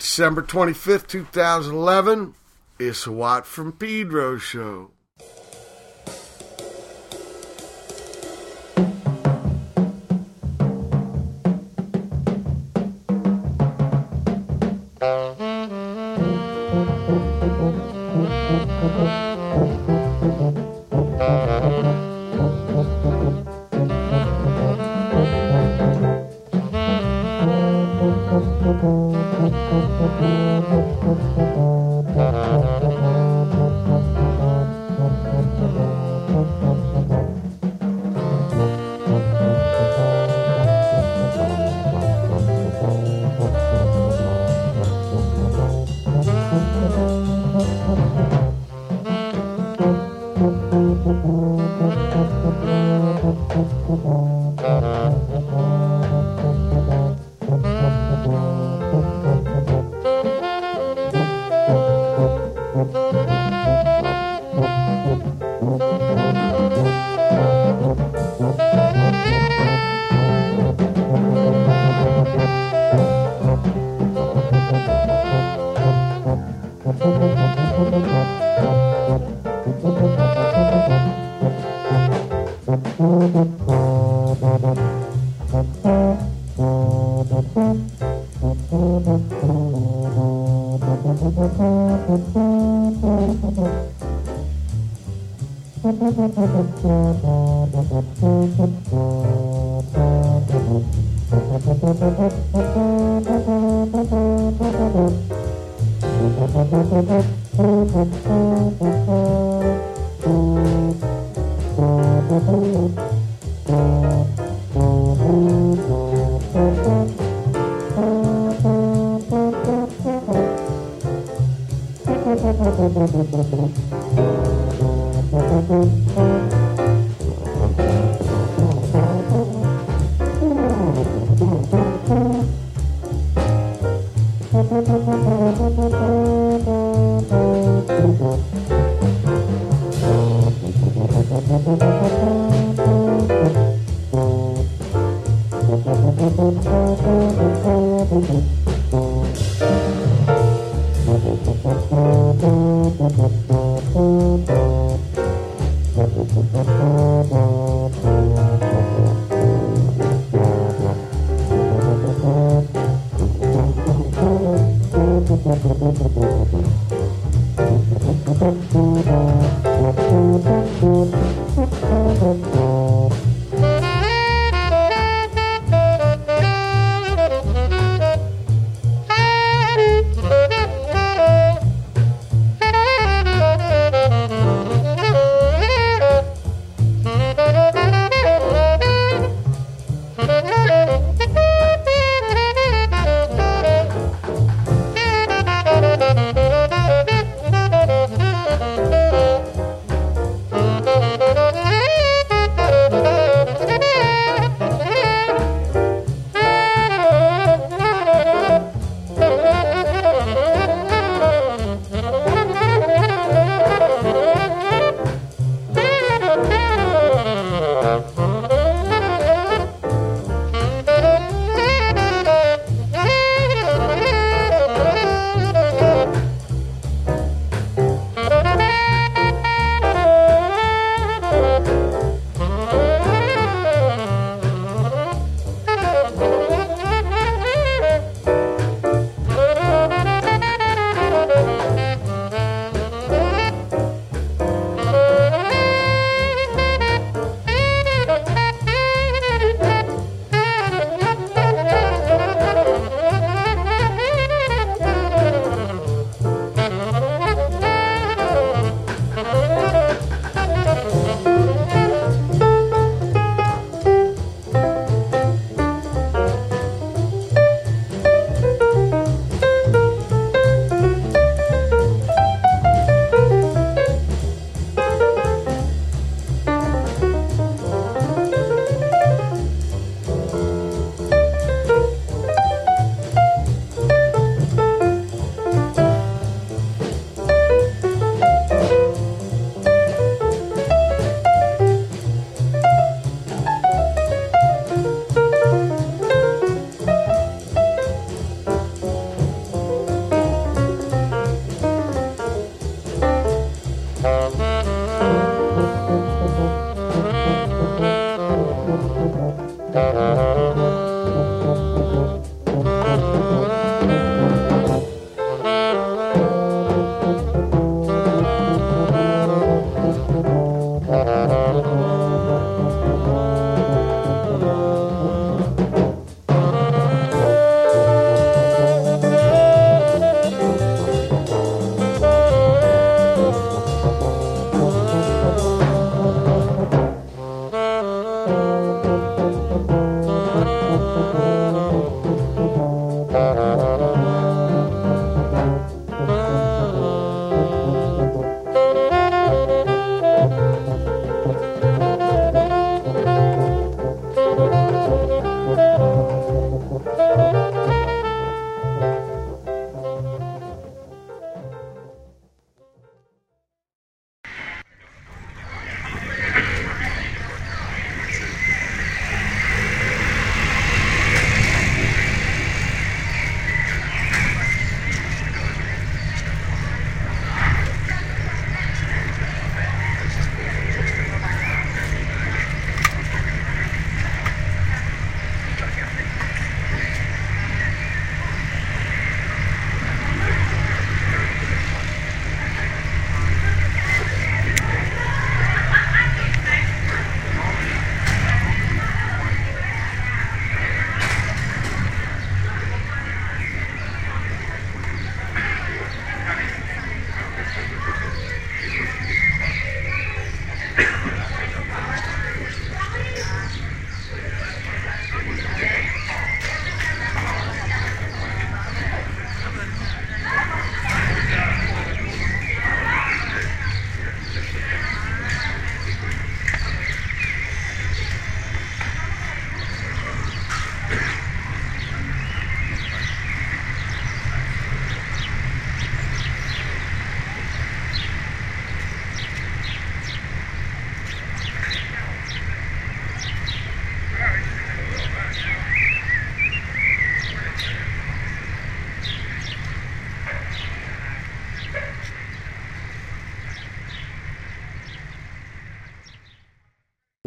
December 25th, 2011. It's a Watt from Pedro show.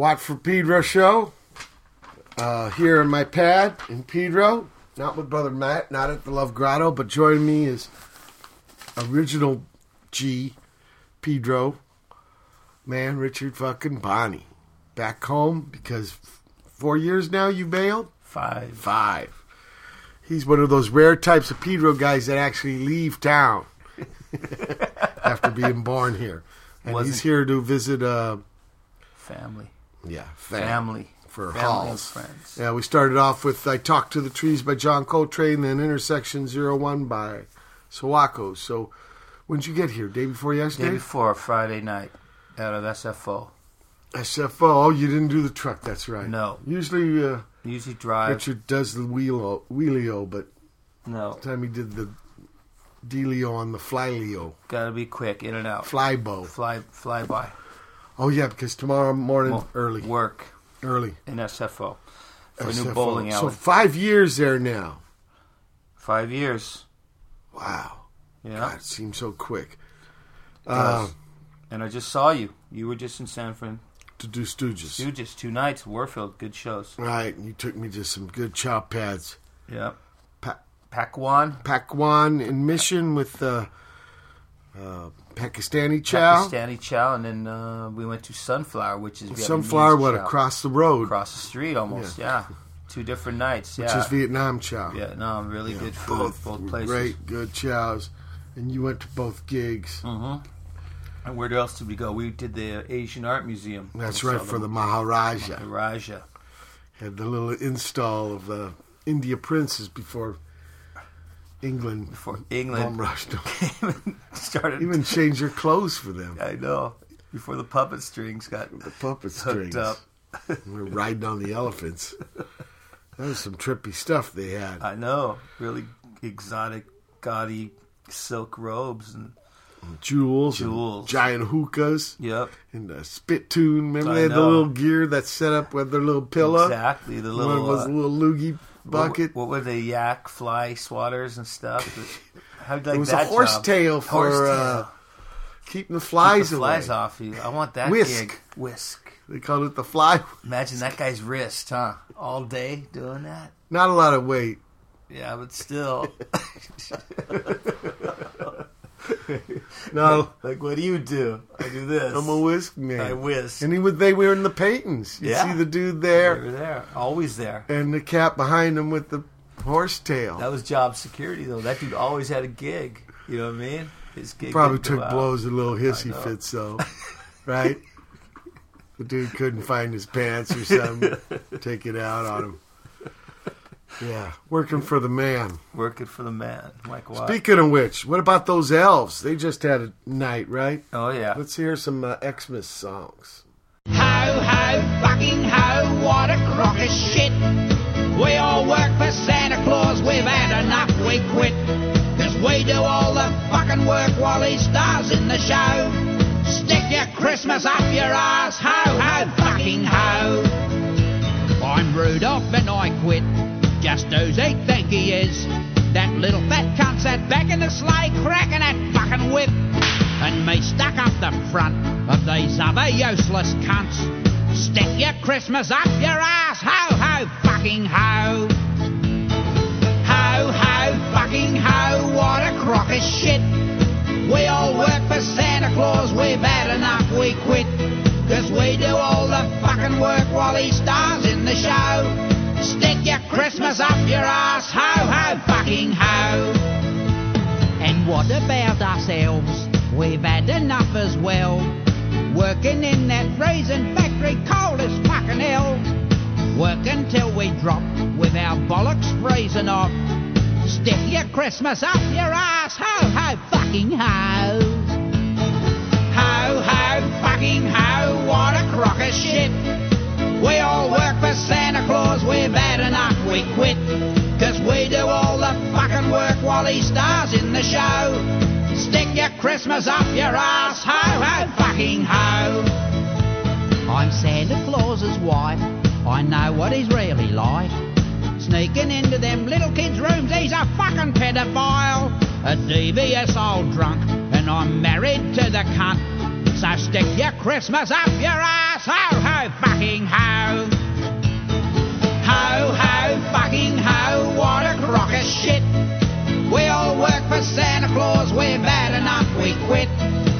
Watt from Pedro show. Uh, here in my pad in Pedro. Not with Brother Matt, not at the Love Grotto, but joining me is original G, Pedro, man, Richard fucking Bonnie. Back home because four years now you bailed? Five. Five. He's one of those rare types of Pedro guys that actually leave town after being born here. And Wasn't- he's here to visit, uh, Family. Yeah, fam- Family. for Family halls. friends. Yeah, we started off with I Talked to the Trees by John Coltrane, then Intersection 01 by Sawako. So, when'd you get here? Day before yesterday? Day before Friday night out of SFO. SFO. Oh, you didn't do the truck. That's right. No. Usually, uh, Usually drive. Richard does the wheelo, wheelio, but No. the time he did the dealio on the flylio, Gotta be quick, in and out. flybow. Fly fly by. Oh yeah, because tomorrow morning early, Work early. in SFO. For a new SFO. bowling So five years there now. Five years. Wow, Yeah. God, it seems so quick. Uh, and I just saw you. You were just in San Fran. to do Stooges. Stooges, two nights. Warfield. Good shows. Right, you took me to some good chop pads. Yeah. Pa- Pakwan. Pakwan in Mission with uh, uh, Pakistani chow. Pakistani chow. And then uh, we went to Sunflower, which is Vietnamese Sunflower, what, chow. across the road, across the street almost. Yeah. Two different nights. Yeah. which is Vietnam chow. Vietnam. Really good food. both, Both, places. great, good chows. And you went to both gigs. Mm-hmm. And where else did we go? We did the Asian Art Museum. That's right, for the Maharaja. the Raja. Had the little install of the India princes before England Before England rushed them. started. Even changed their clothes for them. I know. Before the puppet strings got The puppet strings. up. We were riding on the elephants. That was some trippy stuff they had. I know. Really exotic, gaudy silk robes and Jewels, and Jewels. giant hookahs, yep, and a spittoon. Remember I they had the little gear that's set up with their little pillow. exactly. The One little was uh, a little loogie bucket. What, were the Yak, fly swatters and stuff. How'd like it was that a horse job? tail for Horse Uh, keeping the Keep flies the flies away. off you. I want that Whisk. gig. Whisk. They called it the fly. Imagine that guy's wrist, huh? All day doing that. Not a lot of weight. Yeah, but still. No, like, what do you do? I do this. I'm a whisk man. I whisk. And he was, they were in the Peytons. You Yeah. see the dude They there were there. Always there. and the cat behind him with the horse tail. That was job security, though. That dude always had a gig. You know what I mean? His gig Probably took blows and little hissy fits though, right? The dude couldn't find his pants or something. Take it out on him. Yeah, working for the man. Working for the man, Mike Watt. Speaking of which, what about those elves? They just had a night, right? oh yeah. Let's hear some uh, Xmas songs. Ho, ho, fucking ho, what a crock of shit. We all work for Santa Claus, we've had enough, we quit. Cause we do all the fucking work while he stars in the show. Stick your Christmas up your ass, ho, ho, fucking ho. I'm Rudolph and I quit, just who's he think he is? That little fat cunt sat back in the sleigh cracking that fucking whip. And me stuck up the front of these other useless cunts. Stick your Christmas up your ass, ho ho fucking ho. Ho ho fucking ho, what a crock of shit. We all work for Santa Claus, we've had enough, we quit. Cause we do all the fucking work while he stars in the show. Stick your Christmas up your ass, ho ho fucking ho. And what about ourselves? We've had enough as well. Working in that raisin factory, cold as fucking hell. Working till we drop with our bollocks freezing off. Stick your Christmas up your ass, ho ho fucking ho. Ho ho fucking ho, what a crock of shit. We all work for Santa Claus, we've had enough, we quit. Cause we do all the fucking work while he stars in the show. Stick your Christmas up your ass, ho ho fucking ho. I'm Santa Claus's wife, I know what he's really like. Sneaking into them little kids' rooms, he's a fucking pedophile. A devious old drunk, and I'm married to the cunt. So stick your Christmas up your ass. Ho, ho, fucking ho. Ho, ho, fucking ho. What a crock of shit. We all work for Santa Claus. We've had enough. We quit.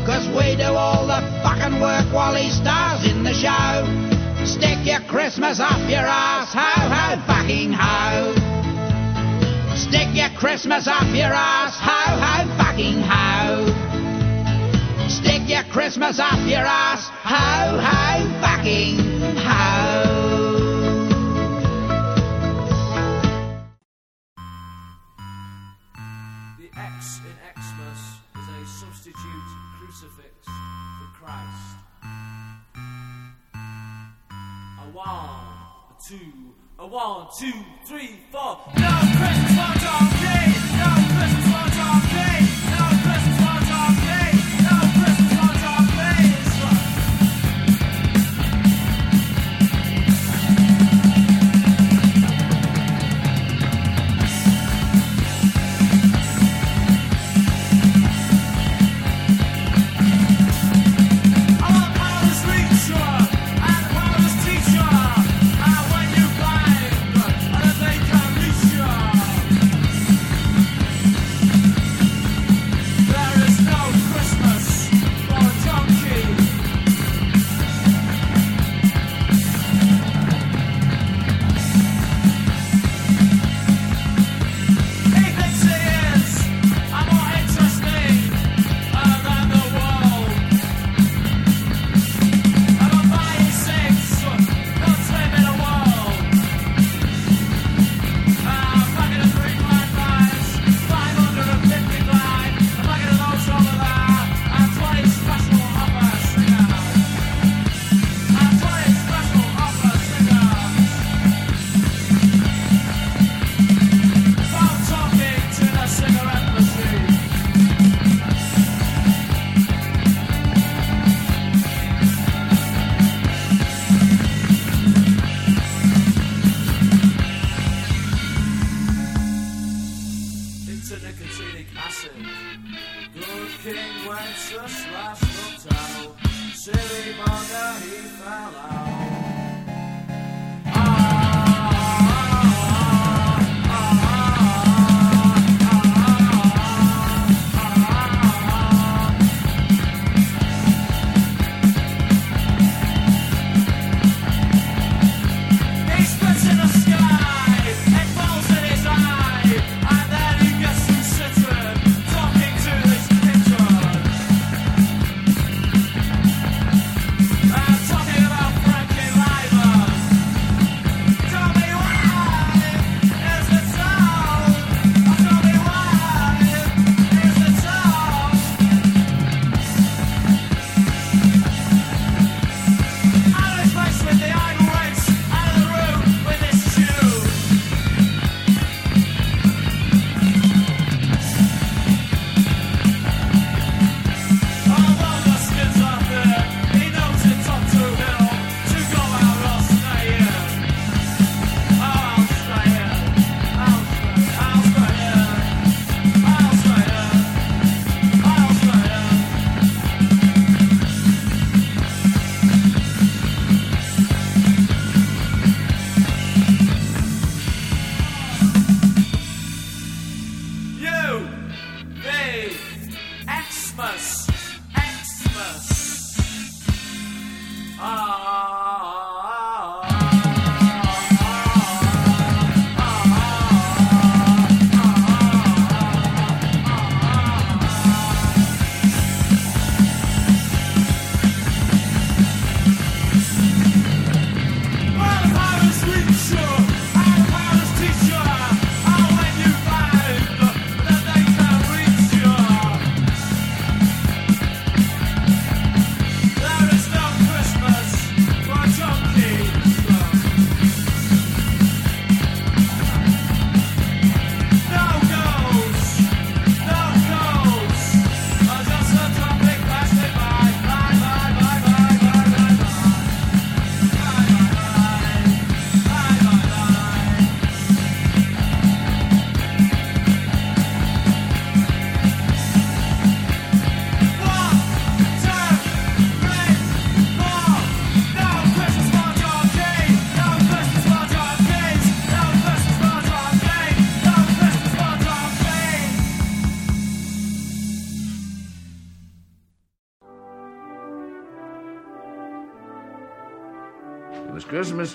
Cause we do all the fucking work while he stars in the show. Stick your Christmas up your ass. Ho, ho, fucking ho. Stick your Christmas up your ass. Ho, ho, fucking ho. Stick your Christmas up your ass. Ho, ho, fucking ho. Substitute crucifix for Christ. A one, a two, a one, two, three, four. No Christmas for John Quays! No Christmas for John Quays! No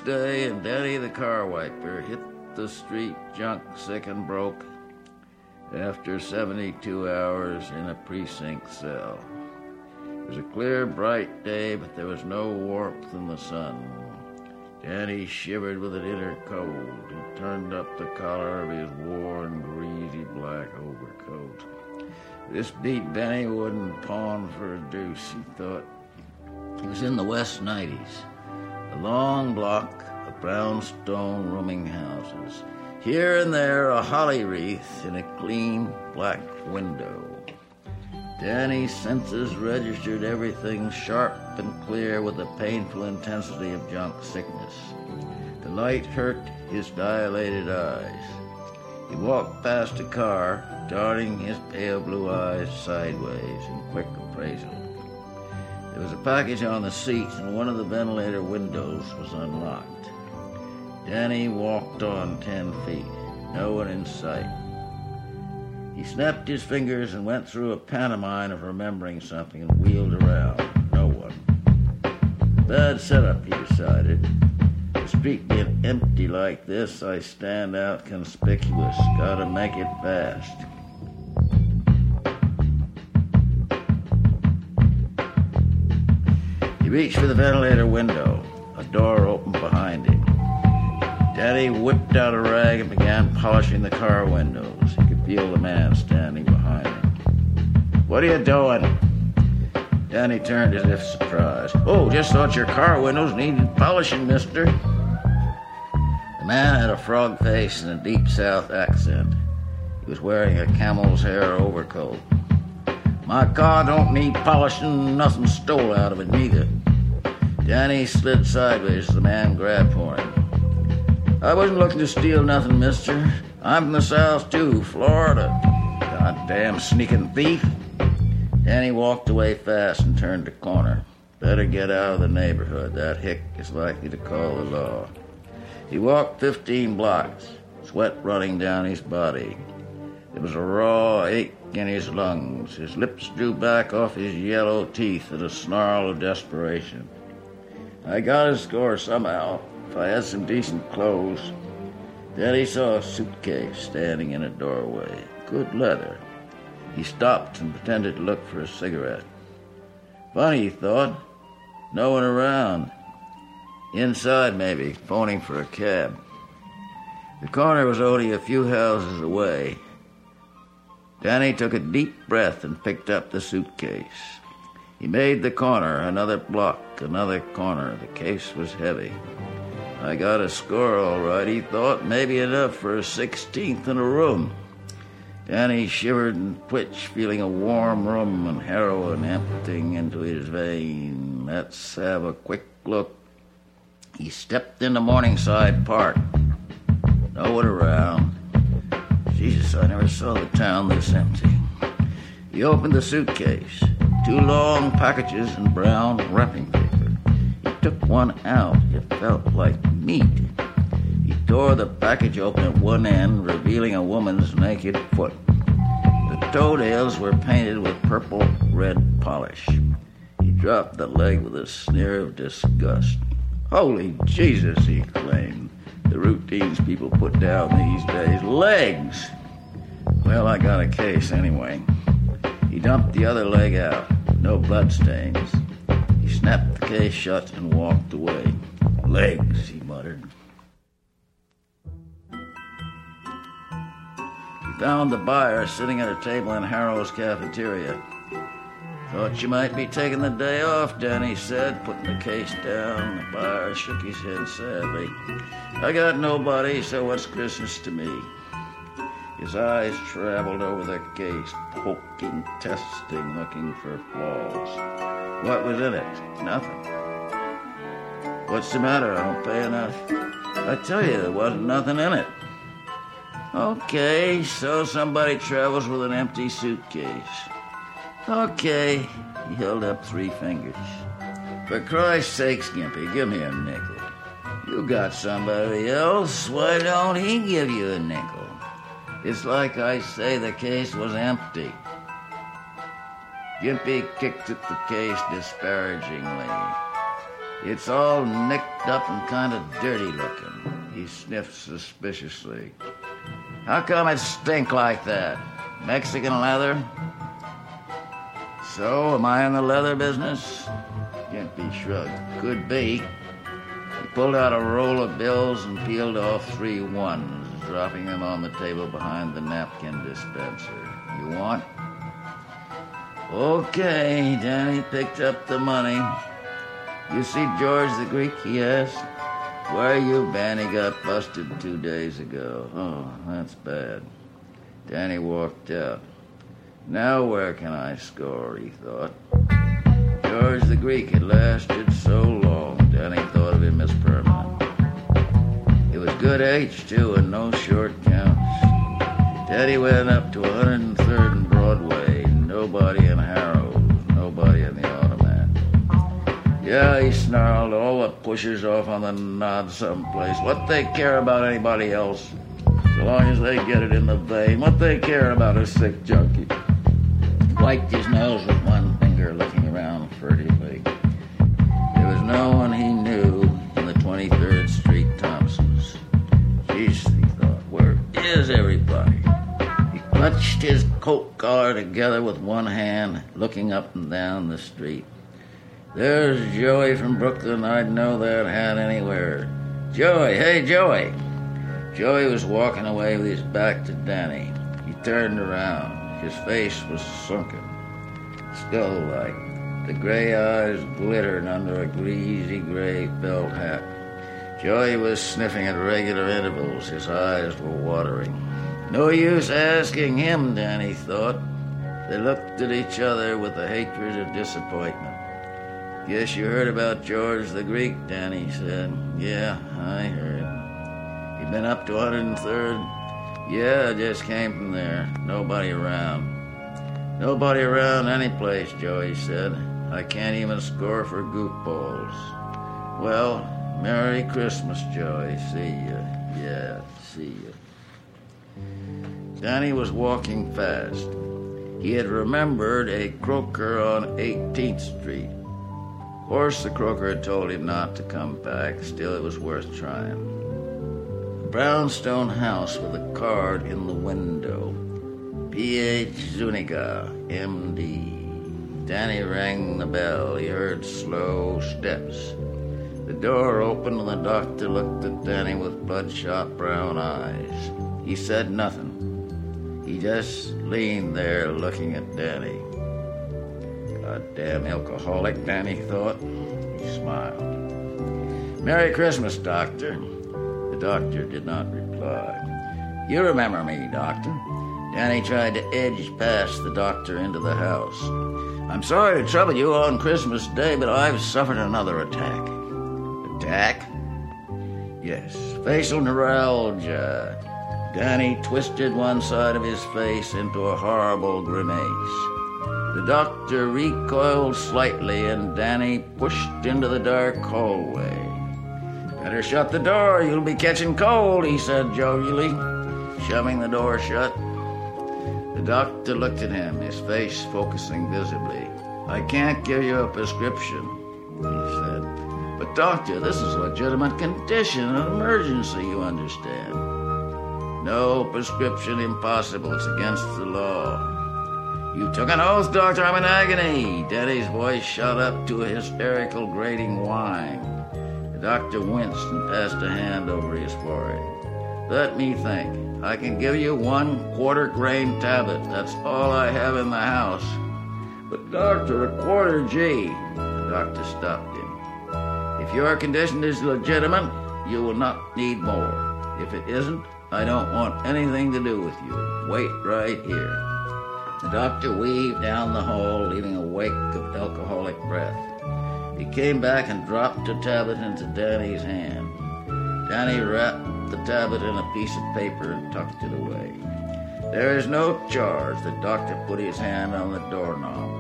Day, and Danny the car wiper hit the street junk sick and broke after 72 hours in a precinct cell. It was a clear, bright day, but there was no warmth in the sun. Danny shivered with an inner cold. He turned up the collar of his worn, greasy black overcoat. This beat Benny wouldn't pawn for a deuce, he thought. He was in the West 90s. A long block of brownstone rooming houses. Here and there a holly wreath in a clean black window. Danny's senses registered everything sharp and clear with the painful intensity of junk sickness. The light hurt his dilated eyes. He walked past a car, darting his pale blue eyes sideways in quick appraisal. There was a package on the seat, and one of the ventilator windows was unlocked. Danny walked on ten feet, no one in sight. He snapped his fingers and went through a pantomime of remembering something and wheeled around. No one. Bad setup, he decided. The street being empty like this, I stand out conspicuous. Gotta make it fast. He reached for the ventilator window. A door opened behind him. Danny whipped out a rag and began polishing the car windows. He could feel the man standing behind him. What are you doing? Danny turned as if surprised. Oh, just thought your car windows needed polishing, mister. The man had a frog face and a deep south accent. He was wearing a camel's hair overcoat. My car don't need polishing, nothing stole out of it neither. Danny slid sideways as the man grabbed for him. I wasn't looking to steal nothing, mister. I'm from the South, too, Florida. Goddamn sneaking thief. Danny walked away fast and turned the corner. Better get out of the neighborhood. That hick is likely to call the law. He walked 15 blocks, sweat running down his body. There was a raw ache in his lungs. His lips drew back off his yellow teeth in a snarl of desperation. I got his score somehow. If I had some decent clothes. Then he saw a suitcase standing in a doorway. Good leather. He stopped and pretended to look for a cigarette. Funny, he thought. No one around. Inside, maybe, phoning for a cab. The corner was only a few houses away. Danny took a deep breath and picked up the suitcase. He made the corner, another block, another corner. The case was heavy. I got a score all right, he thought, maybe enough for a sixteenth in a room. Danny shivered and twitched, feeling a warm room and heroin emptying into his vein. Let's have a quick look. He stepped into Morningside Park. No one around. Jesus, I never saw the town this empty. He opened the suitcase. Two long packages in brown wrapping paper. He took one out. It felt like meat. He tore the package open at one end, revealing a woman's naked foot. The toenails were painted with purple red polish. He dropped the leg with a sneer of disgust. Holy Jesus, he exclaimed. The routines people put down these days. Legs! Well, I got a case anyway. He dumped the other leg out. No bloodstains. He snapped the case shut and walked away. Legs, he muttered. He found the buyer sitting at a table in Harrow's cafeteria. Thought you might be taking the day off, Danny said, putting the case down. The buyer shook his head sadly. I got nobody, so what's Christmas to me? His eyes traveled over the case, poking, testing, looking for flaws. What was in it? Nothing. What's the matter? I don't pay enough. I tell you, there wasn't nothing in it. Okay, so somebody travels with an empty suitcase. Okay, he held up three fingers. For Christ's sake, Gimpy, give me a nickel. You got somebody else. Why don't he give you a nickel? It's like I say the case was empty. Gimpy kicked at the case disparagingly. It's all nicked up and kind of dirty looking. He sniffed suspiciously. How come it stink like that? Mexican leather? So, am I in the leather business? Gimpy shrugged. Could be. He pulled out a roll of bills and peeled off three ones, dropping them on the table behind the napkin dispenser. You want? Okay, Danny picked up the money. You see George the Greek, he asked. Where you? He got busted two days ago. Oh, that's bad. Danny walked out. Now where can I score, he thought. George the Greek had lasted so long, Danny thought of him as permanent. It was good age, too, and no short counts. Danny went up to 103rd and Broadway. Nobody in Harrow's, nobody in the automat. Yeah, he snarled, all the pushers off on the nod someplace. What they care about anybody else? So long as they get it in the vein. What they care about a sick junkie? Wiped his nose with one finger, looking around furtively. There was no one he knew in the 23rd Street Thompsons. Jeez, he thought, where is everybody? He clutched his coat collar together with one hand, looking up and down the street. There's Joey from Brooklyn. I'd know that hat anywhere. Joey, hey, Joey. Joey was walking away with his back to Danny. He turned around. His face was sunken, skull like. The gray eyes glittered under a greasy gray felt hat. Joey was sniffing at regular intervals. His eyes were watering. No use asking him, Danny thought. They looked at each other with the hatred of disappointment. Guess you heard about George the Greek, Danny said. Yeah, I heard. You been up to 103rd? Yeah, I just came from there. Nobody around. Nobody around any place, Joey said. I can't even score for goofballs. Well, Merry Christmas, Joey. See ya. Yeah, see ya. Danny was walking fast. He had remembered a croaker on 18th Street. Of course, the croaker had told him not to come back. Still, it was worth trying. Brownstone house with a card in the window. P.H. Zuniga, M.D. Danny rang the bell. He heard slow steps. The door opened and the doctor looked at Danny with bloodshot brown eyes. He said nothing. He just leaned there looking at Danny. Goddamn alcoholic, Danny thought. He smiled. Merry Christmas, Doctor. Doctor did not reply. You remember me, Doctor. Danny tried to edge past the doctor into the house. I'm sorry to trouble you on Christmas Day, but I've suffered another attack. Attack? Yes, facial neuralgia. Danny twisted one side of his face into a horrible grimace. The doctor recoiled slightly, and Danny pushed into the dark hallway. Better shut the door, you'll be catching cold, he said jovially, shoving the door shut. The doctor looked at him, his face focusing visibly. I can't give you a prescription, he said. But, doctor, this is a legitimate condition, an emergency, you understand. No prescription impossible. It's against the law. You took an oath, Doctor. I'm in agony. Danny's voice shot up to a hysterical, grating whine. Winced and passed a hand over his forehead. Let me think. I can give you one quarter grain tablet. That's all I have in the house. But, Doctor, a quarter G. The doctor stopped him. If your condition is legitimate, you will not need more. If it isn't, I don't want anything to do with you. Wait right here. The doctor weaved down the hall, leaving a wake of alcoholic breath. He came back and dropped the tablet into Danny's hand. Danny wrapped the tablet in a piece of paper and tucked it away. There is no charge. The doctor put his hand on the doorknob.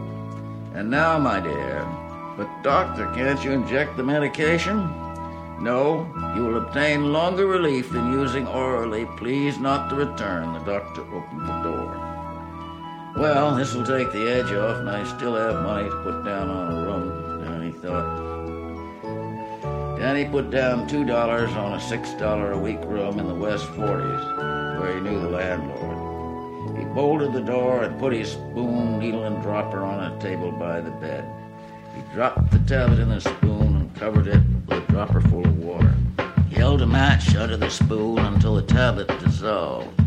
And now, my dear, but doctor, can't you inject the medication? No, you will obtain longer relief than using orally. Please not to return. The doctor opened the door. Well, this will take the edge off, and I still have money to put down on a room. Thought. Danny put down two dollars on a six dollar a week room in the West Forties, where he knew the landlord. He bolted the door and put his spoon, needle, and dropper on a table by the bed. He dropped the tablet in the spoon and covered it with a dropper full of water. He held a match under the spoon until the tablet dissolved.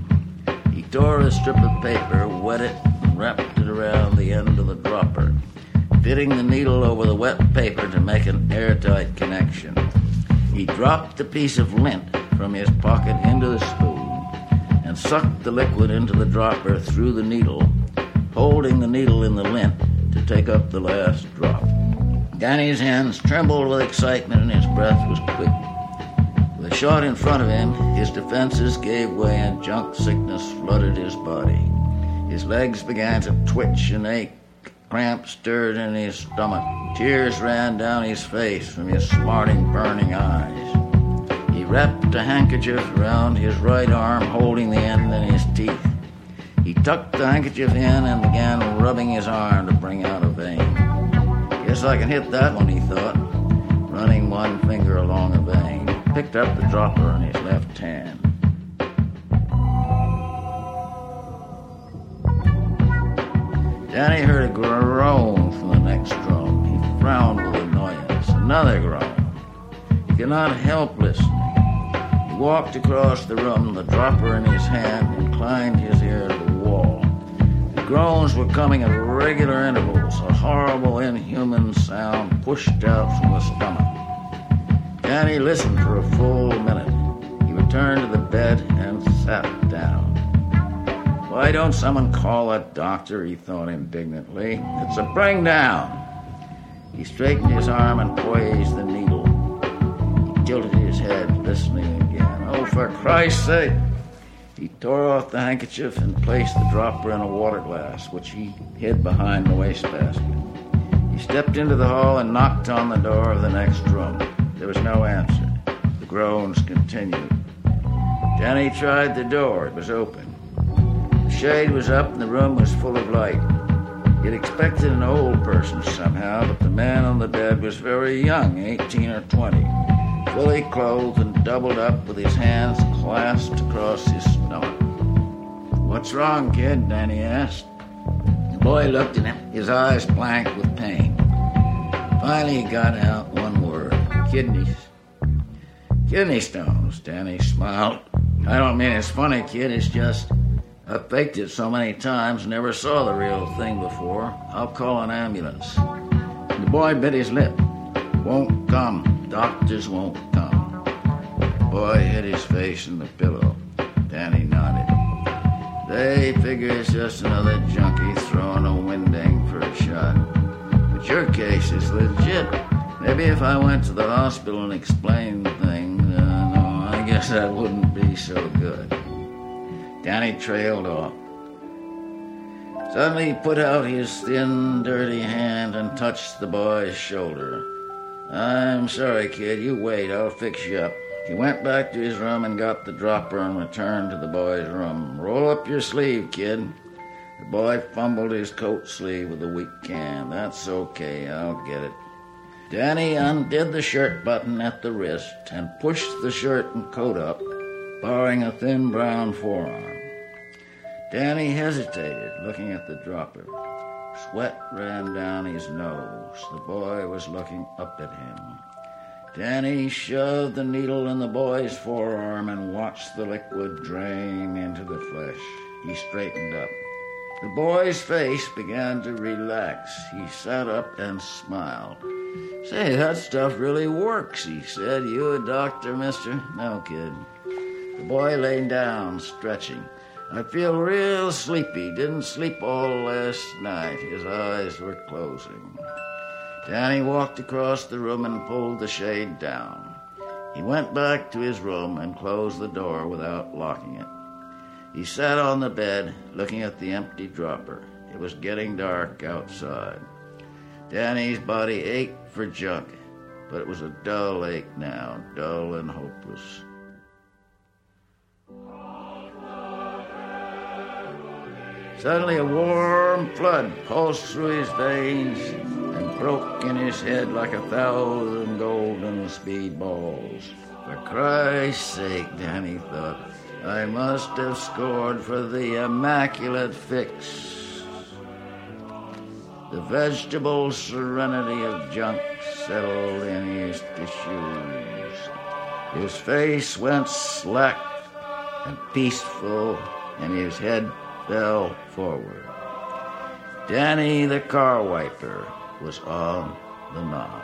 He tore a strip of paper, wet it, and wrapped it around the end of the dropper, fitting the needle over the wet paper to make an airtight connection. He dropped a piece of lint from his pocket into the spoon and sucked the liquid into the dropper through the needle, holding the needle in the lint to take up the last drop. Danny's hands trembled with excitement and his breath was quick. With a shot in front of him, his defenses gave way and junk sickness flooded his body. His legs began to twitch and ache. Cramps stirred in his stomach. Tears ran down his face from his smarting, burning eyes. He wrapped a handkerchief around his right arm, holding the end in his teeth. He tucked the handkerchief in and began rubbing his arm to bring out a vein. Guess I can hit that one, he thought, running one finger along a vein. Picked up the dropper in his left hand. Danny heard a groan from the next drum. He frowned with annoyance. Another groan. He could not help listening. He walked across the room, the dropper in his hand, and inclined his ear to the wall. The groans were coming at regular intervals, a horrible, inhuman sound pushed out from the stomach. Danny listened for a full minute. He returned to the bed and sat down. Why don't someone call a doctor? He thought indignantly. It's a bring down. He straightened his arm and poised the needle. He tilted his head, listening again. Oh, for Christ's sake! He tore off the handkerchief and placed the dropper in a water glass, which he hid behind the wastebasket. He stepped into the hall and knocked on the door of the next room. There was no answer. The groans continued. Danny tried the door. It was open. Shade was up and the room was full of light. He'd expected an old person somehow, but the man on the bed was very young, 18 or 20, fully clothed and doubled up with his hands clasped across his stomach. What's wrong, kid? Danny asked. The boy looked at him, his eyes blank with pain. Finally, he got out one word kidneys. Kidney stones, Danny smiled. I don't mean it's funny, kid, it's just. I faked it so many times, never saw the real thing before. I'll call an ambulance. The boy bit his lip. Won't come. Doctors won't come. Boy hid his face in the pillow. Danny nodded. They figure it's just another junkie throwing a wingding for a shot. But your case is legit. Maybe if I went to the hospital and explained things, uh, no, I guess that wouldn't be so good. Danny trailed off. Suddenly he put out his thin, dirty hand and touched the boy's shoulder. I'm sorry, kid. You wait. I'll fix you up. He went back to his room and got the dropper and returned to the boy's room. Roll up your sleeve, kid. The boy fumbled his coat sleeve with a weak hand. That's okay. I'll get it. Danny undid the shirt button at the wrist and pushed the shirt and coat up, barring a thin brown forearm. Danny hesitated, looking at the dropper. Sweat ran down his nose. The boy was looking up at him. Danny shoved the needle in the boy's forearm and watched the liquid drain into the flesh. He straightened up. The boy's face began to relax. He sat up and smiled. Say, that stuff really works, he said. You a doctor, mister? No, kid. The boy lay down, stretching. I feel real sleepy. Didn't sleep all last night. His eyes were closing. Danny walked across the room and pulled the shade down. He went back to his room and closed the door without locking it. He sat on the bed, looking at the empty dropper. It was getting dark outside. Danny's body ached for junk, but it was a dull ache now, dull and hopeless. Suddenly, a warm flood pulsed through his veins and broke in his head like a thousand golden speedballs. For Christ's sake, Danny thought, I must have scored for the immaculate fix. The vegetable serenity of junk settled in his tissues. His face went slack and peaceful, and his head fell forward. Danny the car wiper was on the nod.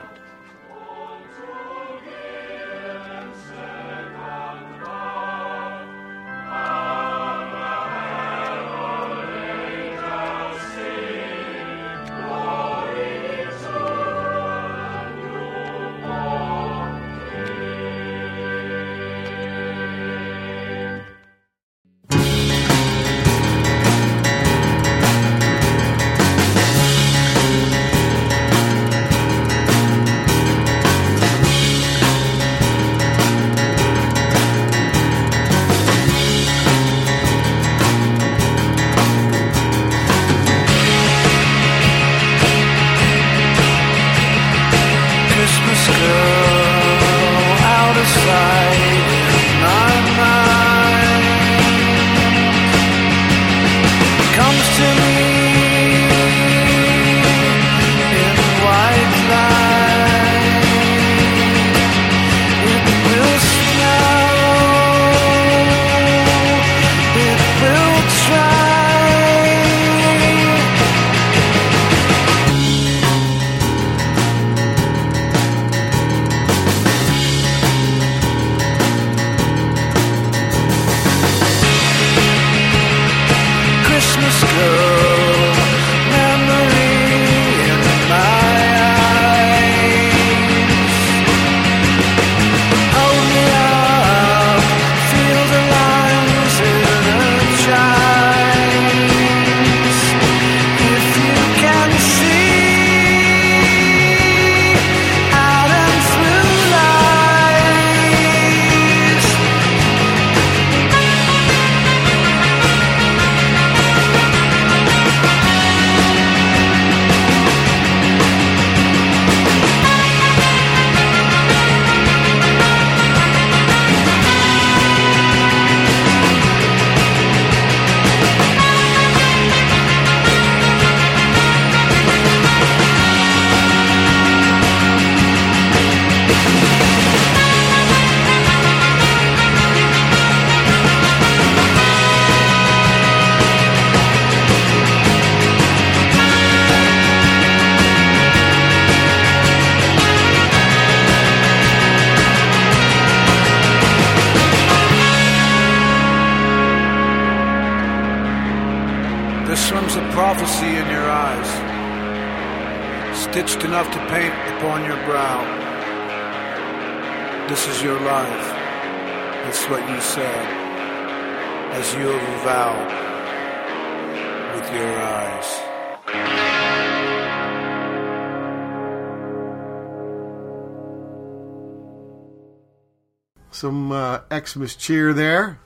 Xmas cheer there.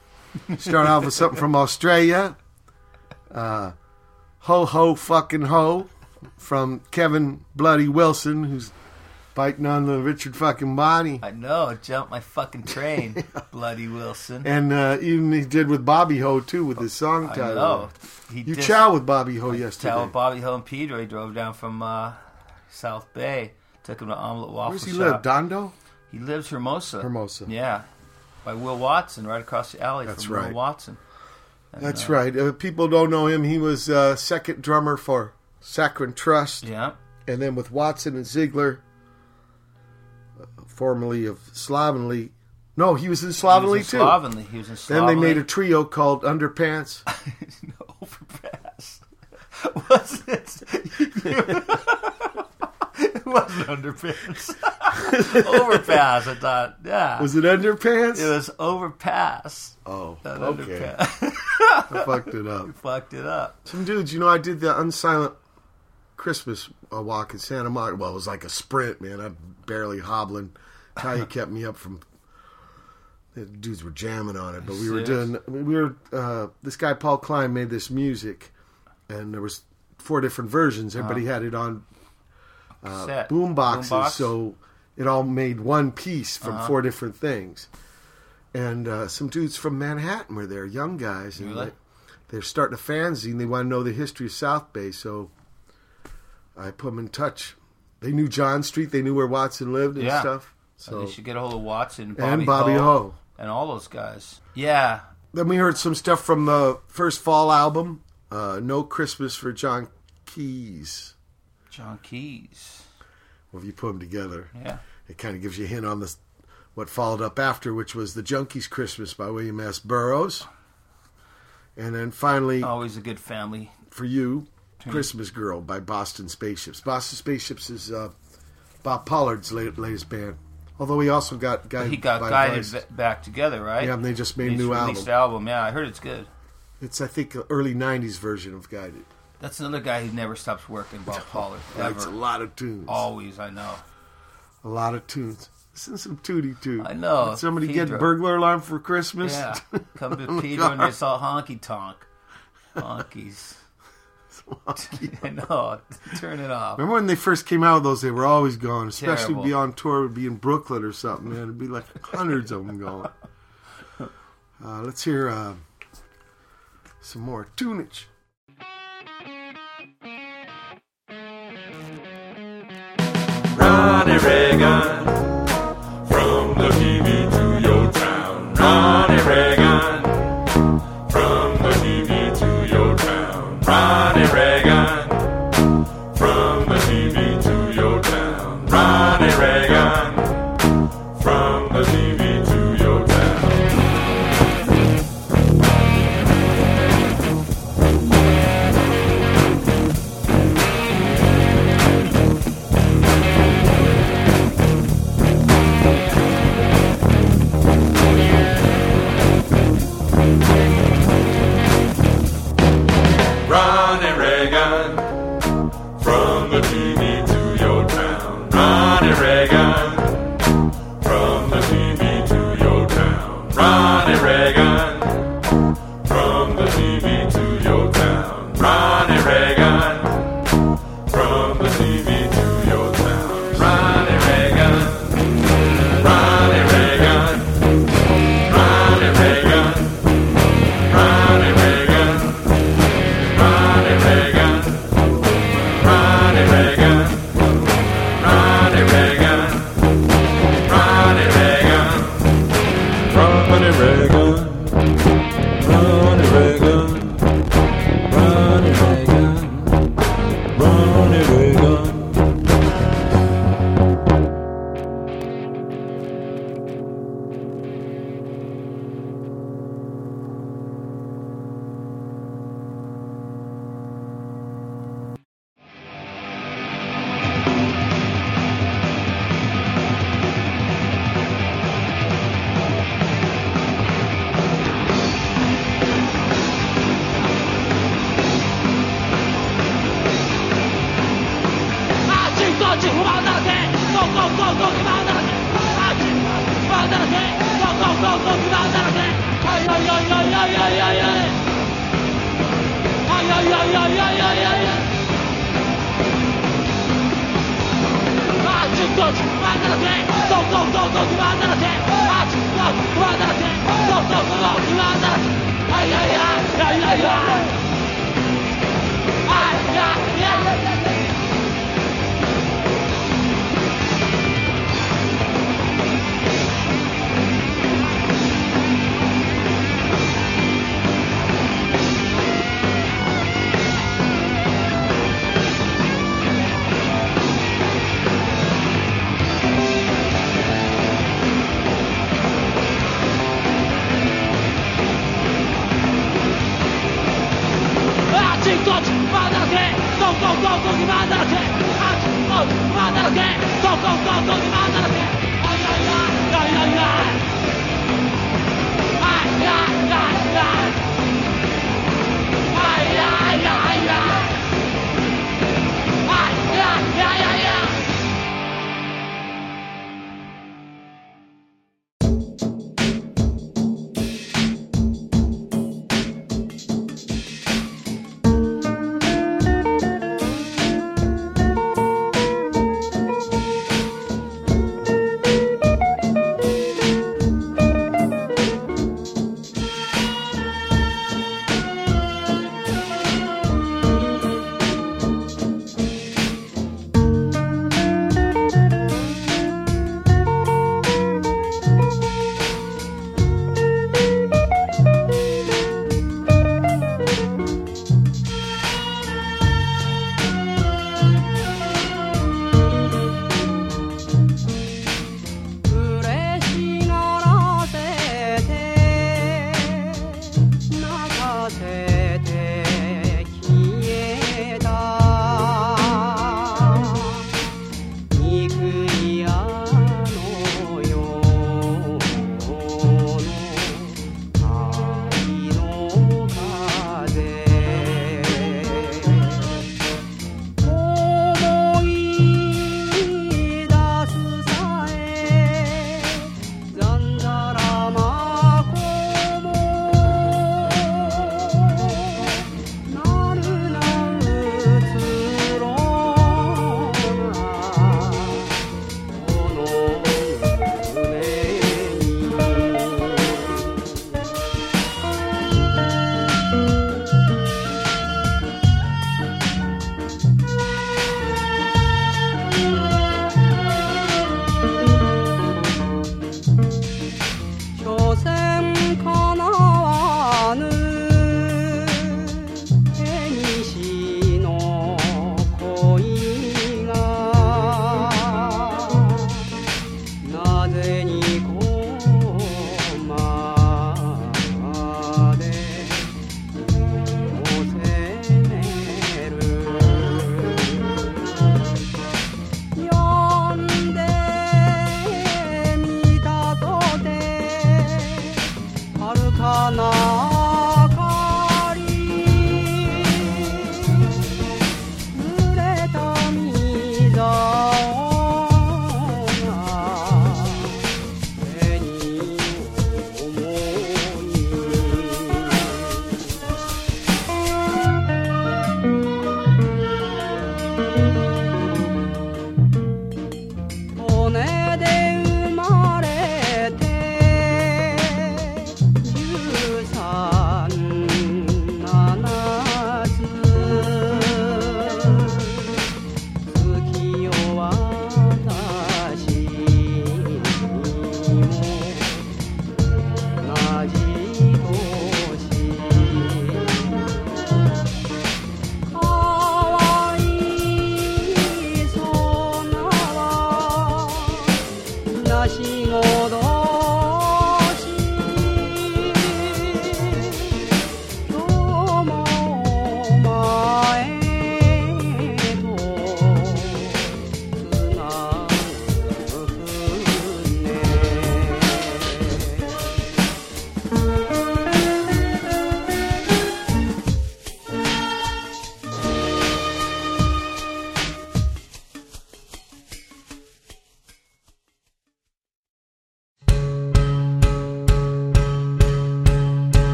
Start off with something from Australia. Uh, ho ho fucking ho from Kevin Bloody Wilson, who's biting on the Richard fucking Bonnie. I know, jump my fucking train, Bloody Wilson. And uh, even he did with Bobby Ho too with his song I title. know. He You just- chow with Bobby Ho yesterday. Chow with Bobby Hill and Pedro. He drove down from uh, South Bay, took him to Omelette Waffle Where's he Shop. live? Dondo? He lives Hermosa. Hermosa. Yeah, by Will Watson, right across the alley That's from right. Will Watson. And, That's uh, right. Uh, people don't know him. He was uh, second drummer for Saccharine Trust, Yeah, and then with Watson and Ziegler, uh, formerly of Slovenly. No, he was in Slovenly was in too. Slovenly. He was in Then they made a trio called Underpants. no, overpass. Was it? it wasn't underpants. overpass. I thought. Yeah, Was it Underpants? it was overpass. oh, Not okay. underpass. I fucked it up. Fucked it up. Some dudes, you know, I did the unsilent Christmas uh, walk in Santa Monica. Well, it was like a sprint, man. I'm barely hobbling. Talia kept me up from. The dudes were jamming on it, but we were doing. We were. Uh, this guy Paul Kline made this music, and there was four different versions. Everybody Uh-huh. had it on uh, Set. boom boxes, Boombox? Uh-huh. so it all made one piece from four different things. And uh, some dudes from Manhattan were there, young guys, and Really? they, they're starting a fanzine. They want to know the history of South Bay, so I put them in touch. They knew John Street, they knew where Watson lived and Yeah. stuff. So So they should get a hold of Watson, Bobby and Bobby Ho, Ho. and all those guys. Yeah, Then we heard some stuff from the first fall album, uh, "No Christmas for John Quays." John Quays. Well, if you put them together, Yeah, it kind of gives you a hint on this, what followed up after, which was "The Junkies Christmas" by William S. Burroughs, and then finally always a good family. for you, "Christmas Girl" by Boston Spaceships. Boston Spaceships is uh, Bob Pollard's late, latest band. Although he also got guided He got guided Vice. back together, right? Yeah, and they just made a new album. album. Yeah, I heard it's good. It's I think an early '90s version of Guided. That's another guy who never stops working, Bob Pollard. Writes a lot of tunes. Always, I know. A lot of tunes. To some Tootie Toot. I know. Did somebody get burglar alarm for Christmas? Yeah. Come to Oh Peter and they saw honky tonk. Honkies. I know. Turn it off. Remember when they first came out with those? They were always going, especially Terrible. be on tour, would be in Brooklyn or something. Man, it'd be like hundreds of them going. Uh, let's hear uh, some more tunage. Ronnie Reagan,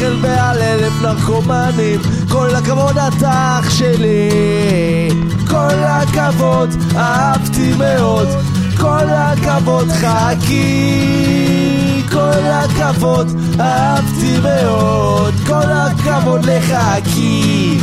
רייכל ועל אלף נרקומנים כל הכבוד אתה אח שלי. כל הכבוד אהבתי מאוד. כל הכבוד חכי. כל הכבוד אהבתי מאוד. כל הכבוד לך כי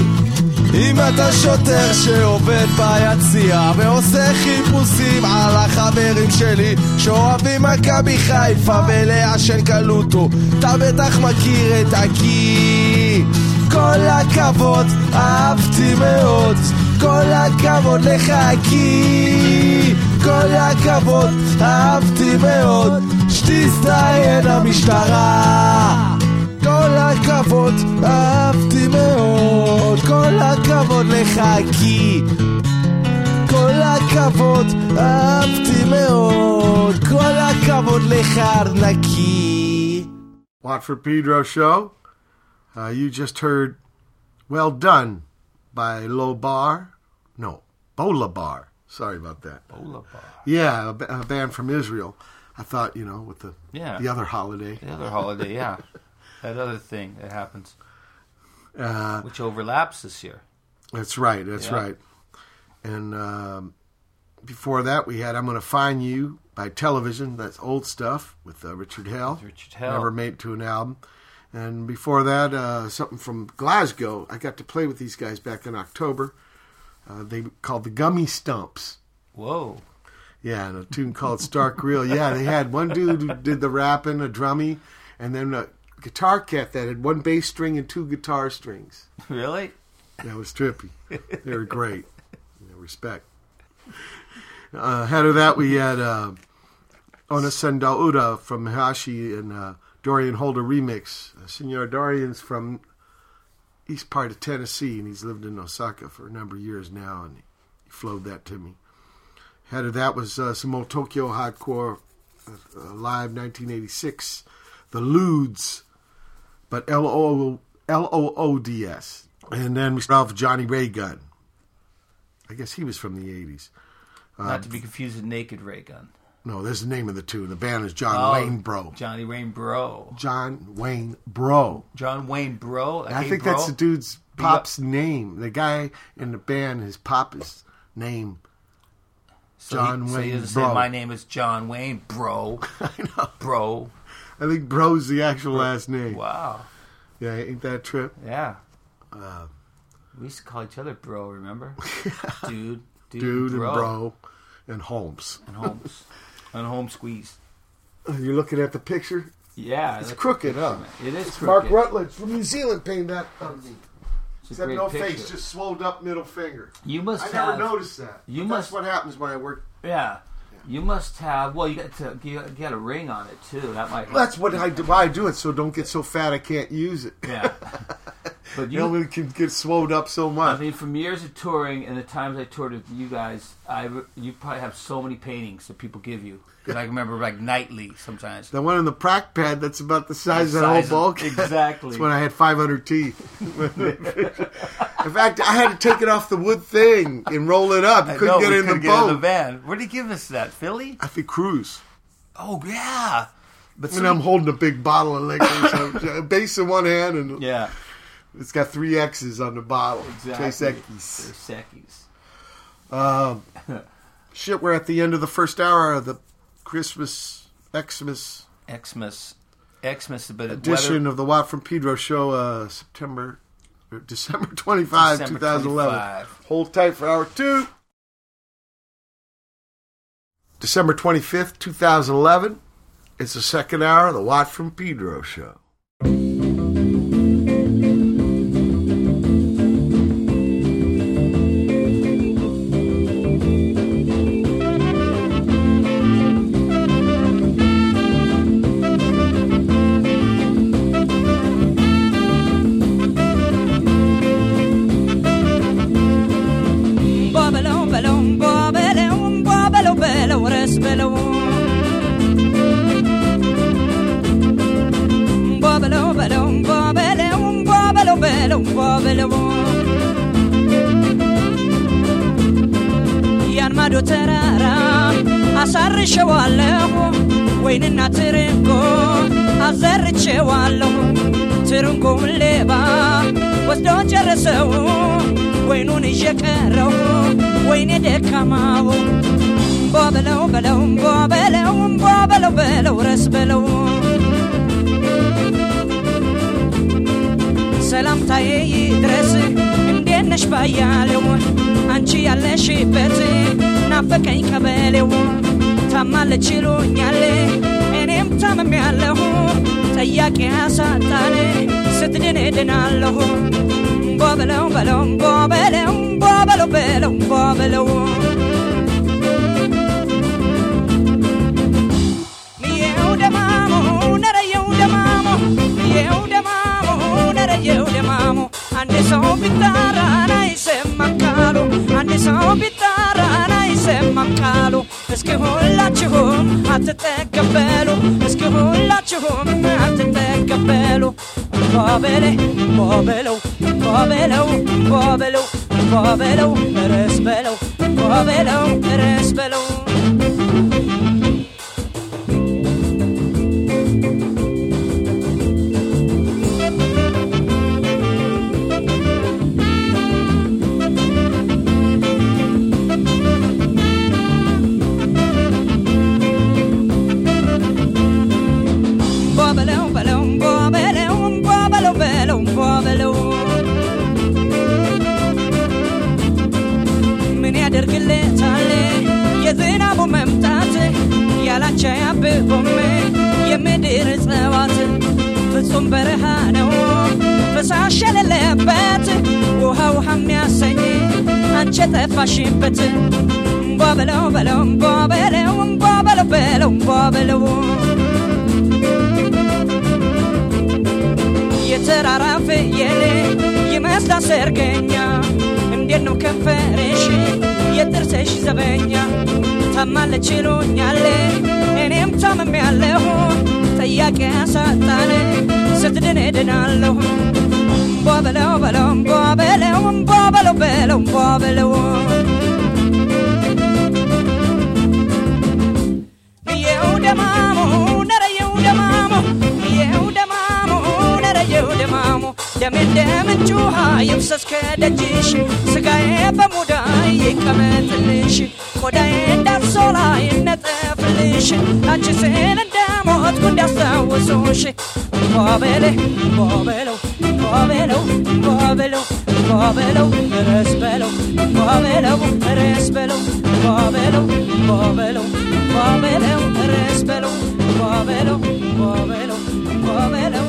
אם אתה שוטר שעובד ביציע ועושה חיפושים על החברים שלי שאוהבים מכבי חיפה ולעשן קלוטו אתה בטח מכיר את הקי. כל הכבוד, אהבתי מאוד. כל הכבוד לך כי כל הכבוד, אהבתי מאוד. שתזדיין המשטרה. כל הכבוד, אהבתי מאוד, כל הכבוד כל הכבוד, אהבתי מאוד, כל הכבוד לך ארנקי. Watt from Pedro Show. Uh, you just heard Well Done by Lobar. No, Bolabar. Sorry about that. Bolabar. Yeah, a, a band from Israel. I thought, you know, with the yeah. the other holiday. The other holiday, yeah. that other thing that happens, Uh, which overlaps this year. That's right. That's Yeah. right. And um, before that, we had "I'm Gonna Find You" by Television. That's old stuff with uh, Richard Hell. Richard Hell. Never made it to an album. And before that, uh, something from Glasgow. I got to play with these guys back in October. Uh, they called the Gummy Stumps. Whoa. Yeah, and a tune called Stark Real. Yeah, they had one dude who did the rapping, a drummy, and then a guitar cat that had one bass string and two guitar strings. Really? That was trippy. They were great. Yeah, respect. Uh, ahead of that, we had uh, Onna Sendou Uta from Hashi and uh, Dorian Holder remix. Uh, Senor Dorian's from east part of Tennessee, and he's lived in Osaka for a number of years now, and he flowed that to me. Ahead of that was uh, some old Tokyo hardcore uh, uh, live 1986, the Loods, but L O L O O D S, and then we start off with Johnny Ray Gun. I guess he was from the 80s. Not to be confused with Naked Raygun. No, there's the name of the tune. The band is John Oh, Wayne Bro. Johnny Wayne Bro. John Wayne Bro. John Wayne Bro. Like I think bro? that's the dude's pop's name. The guy in the band, his pop is name. So John he, so he Wayne doesn't Bro. say my name is John Wayne Bro. I know. Bro. I think Bro's the actual last name. Wow. Yeah, ain't that trip? Yeah. Uh, We used to call each other Bro. Remember? Dude. Dude, Dude and bro. Bro and Holmes. And Holmes. and Home Squeeze. You're looking at the picture? Yeah. It's crooked, huh? It is It's crooked. Mark Rutledge from New Zealand painted that on me. Except no picture. face, just swelled up middle finger. You must I never noticed that. you must- That's what happens when I work. Yeah. You must have. Well, you got to you got a ring on it too. That might. help. That's what I do. Why I do it so don't get so fat I can't use it. Yeah. But You you, only can get swelled up so much. I mean, from years of touring and the times I toured with you guys, I you probably have so many paintings that people give you. Because I remember like nightly sometimes. The one in the prac pad that's about the size The of that whole bulk. exactly. that's when I had 500 teeth. in fact, I had to take it off the wood thing and roll it up. I couldn't know, get it in the couldn't boat. get in the van. Where did he give us that? Philly? I think cruise. Oh yeah. But And I'm holding a big bottle of liquor. so a base in one hand, and yeah, it's got three X's on the bottle. exactly. Tres They're. Um, shit, we're at the end of the first hour of the Christmas Xmas Xmas, Xmas, but edition of the Watt from Pedro show, uh, September, or December 25, December 2011. 25. Hold tight for hour two. December 25th, 2011. It's the second hour of the Watt from Pedro show. ደሜ እንደ ምንጭ ውሃ ይፍሰስ ከደጅሽ ስጋዬ በሙዳይ ይቀመጥልሽ ቆዳዬ እንዳልሶላ ይነጠፍልሽ አንቺ ስል እንደሞትኩ እንዳስታውሱሽ ቦበሌ ቦበለው ቦበለው ቦበለው ቦበለው ረስ በለው ቦበለው ረስ በለው ቦበለው ቦበለው ቦበለው ረስ በለው ቦበለው ቦበለው ቦበለው ረስ በለው ቦበሌ ቦበለው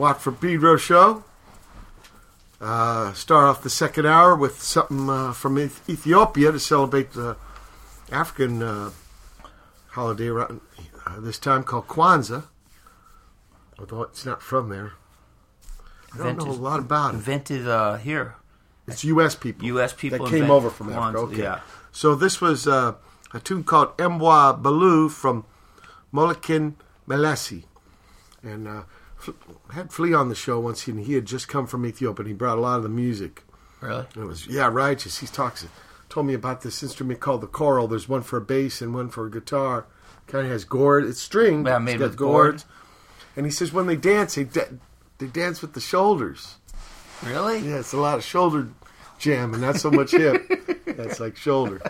Watt from Pedro show. Uh, start off the second hour with something uh, from Ethiopia to celebrate the African uh, holiday around, uh, this time called Kwanzaa. Although it's not from there. I don't know a lot about it. Invented uh, here. It's U.S. people. U.S. people that came over from Kwanzaa, Africa. Okay. yeah. So this was uh, a tune called Embwa Belew from Muluqèn Mellesse. And uh, had Flea on the show once, and he had just come from Ethiopia, and he brought a lot of the music. Really? It was, yeah, righteous. He talks, told me about this instrument called the choral. There's one for a bass and one for a guitar. Kind of has gourd. It's string. Yeah, made with gourd. gourds. And he says when they dance, they, da- they dance with the shoulders. Really? Yeah, it's a lot of shoulder jam and not so much hip. That's like shoulder.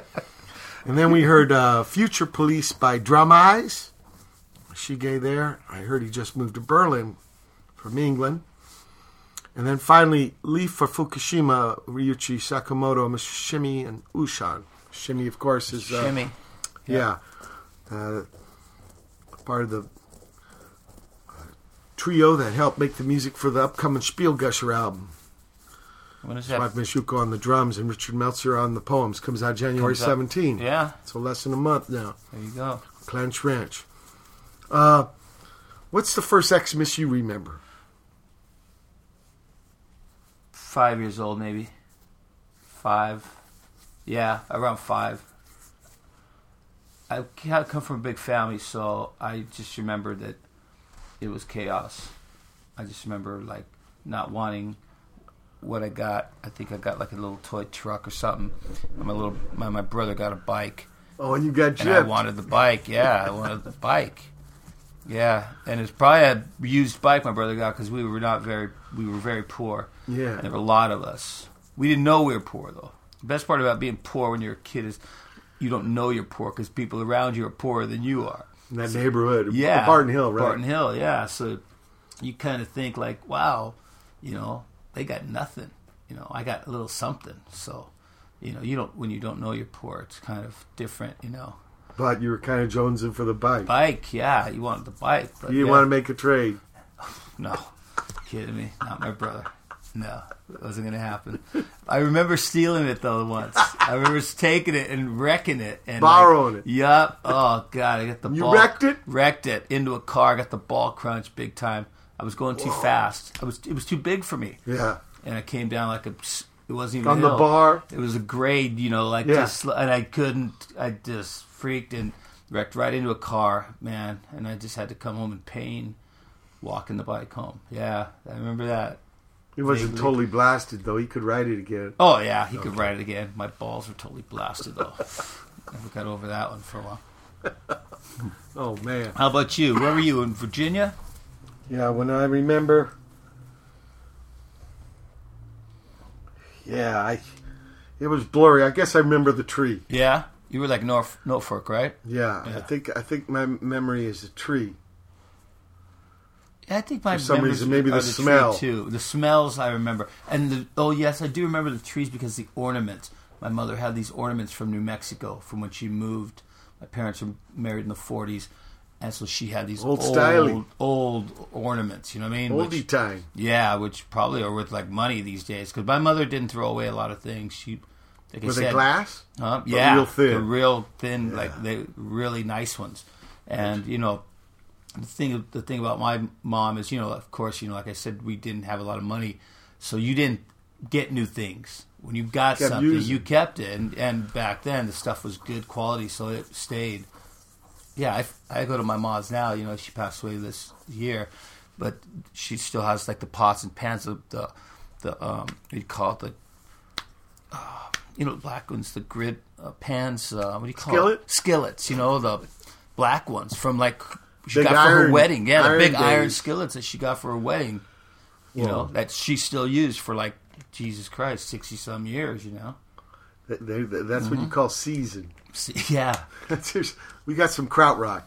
And then we heard uh, Future Police by Drum Eyes. Shige there. I heard he just moved to Berlin from England. And then finally, Leaf for Fukushima, Ryuichi Sakamoto, Shimmy, and U-zhaan. Shimmy, of course, is. Uh, Shimmy. Yeah. Uh, part of the uh, trio that helped make the music for the upcoming Spielgusher album. When is that? Mishuko on the drums and Richard Meltzer on the poems. Comes out January Comes out- 17. Yeah. So less than a month now. There you go. Clench Ranch. Uh, what's the first Xmas you remember? Five years old, maybe. Five. Yeah, around five. I come from a big family, so I just remember that it was chaos. I just remember like not wanting what I got. I think I got like a little toy truck or something. And my little my, my brother got a bike, Oh, and you got and I wanted the bike. Yeah, I wanted the bike. Yeah, and it's probably a used bike my brother got because we were not very we were very poor. Yeah. And there were a lot of us. We didn't know we were poor though. The best part about being poor when you're a kid is you don't know you're poor because people around you are poorer than you are. In that neighborhood. Yeah, Barton Hill, right? Barton Hill, yeah. So you kind of think like, wow, you know, they got nothing. You know, I got a little something. So, you know, you don't when you don't know you're poor, it's kind of different. You know, But you were kind of jonesing for the bike. bike, yeah, you wanted the bike, but You yeah. want to make a trade. No, kidding me? Not my brother. No, it wasn't gonna happen. I remember stealing it though once. I remember taking it and wrecking it and Borrowing like, it. Yup. Oh god, I got the You ball. wrecked it? Wrecked it into a car. Got the ball crunch big time. I was going too fast. I was. It was too big for me. Yeah. And I came down like a. It wasn't even On the hill. bar? It was a grade, you know, like Yeah. just, and I couldn't. I just freaked and wrecked right into a car, man. And I just had to come home in pain, walking the bike home. Yeah, I remember that. He wasn't Vaguely. totally blasted, though. He could ride it again. Oh yeah, he could ride it again. My balls were totally blasted though. Never got over that one for a while. Oh, man. How about you? Where were you in Virginia? Yeah, when I remember. Yeah, I. It was blurry. I guess I remember the tree. Yeah, you were like North Norfolk, right? Yeah, I think I think my memory is a tree. Yeah, I think my For some reason, maybe are the smell. too. The smells I remember, and the, oh yes, I do remember the trees because the ornaments. My mother had these ornaments from New Mexico from when she moved. My parents were married in the '40s, and so she had these Old old, old ornaments. You know what I mean? Oldie Which- time. Yeah, which probably are worth like money these days. Because my mother didn't throw away a lot of things. She, like Were they glass? Huh? Yeah, real thin. the real thin, like they really nice ones. And you know, the thing the thing about my mom is, you know, of course, you know, like I said, we didn't have a lot of money, so you didn't get new things. When you got Kept something, using. you kept it, and, and back then the stuff was good quality, so it stayed. Yeah, I, I go to my mom's now. You know, she passed away this year, but she still has like the pots and pans, of the, the um, you call it, the uh, you know, black ones, the grid uh, pans. Uh, what do you call Skillet? it? Skillets. You know, the black ones from like she Big got for her wedding. Yeah, the iron big iron skillets that she got for her wedding. You know, that she still used for like Jesus Christ, sixty some years. You know. Th- they- th- That's what you Mm-hmm. call season. See, yeah. We got some krautrock.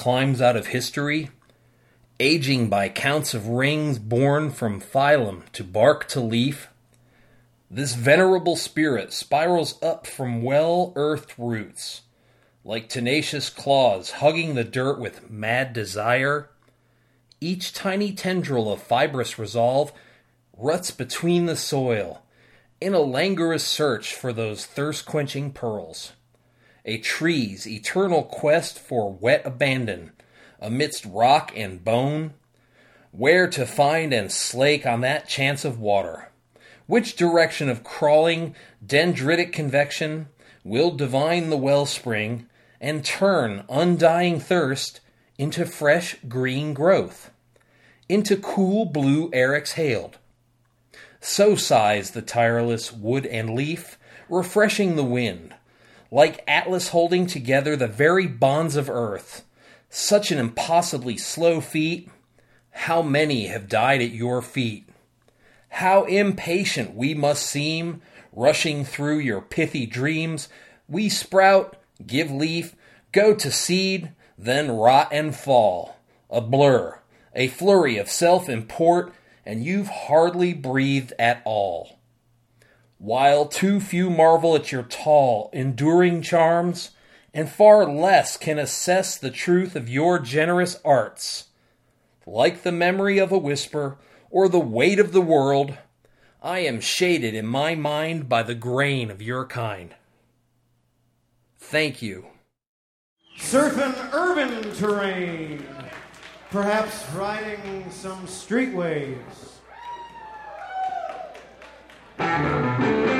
Climbs out of history, aging by counts of rings born from phylum to bark to leaf, this venerable spirit spirals up from well earthed roots, like tenacious claws hugging the dirt with mad desire. Each tiny tendril of fibrous resolve ruts between the soil in a languorous search for those thirst quenching pearls. A tree's eternal quest for wet abandon amidst rock and bone, where to find and slake on that chance of water. Which direction of crawling dendritic convection will divine the wellspring and turn undying thirst into fresh green growth, into cool blue air exhaled? So sighs the tireless wood and leaf, refreshing the wind, like Atlas holding together the very bonds of earth. Such an impossibly slow feat. How many have died at your feet? How impatient we must seem, rushing through your pithy dreams. We sprout, give leaf, go to seed, then rot and fall. A blur, a flurry of self import, and you've hardly breathed at all. While too few marvel at your tall, enduring charms, and far less can assess the truth of your generous arts. Like the memory of a whisper, or the weight of the world, I am shaded in my mind by the grain of your kind. Thank you. Surfing urban terrain. Perhaps riding some street waves. I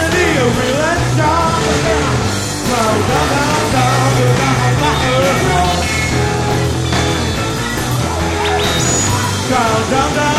down, down.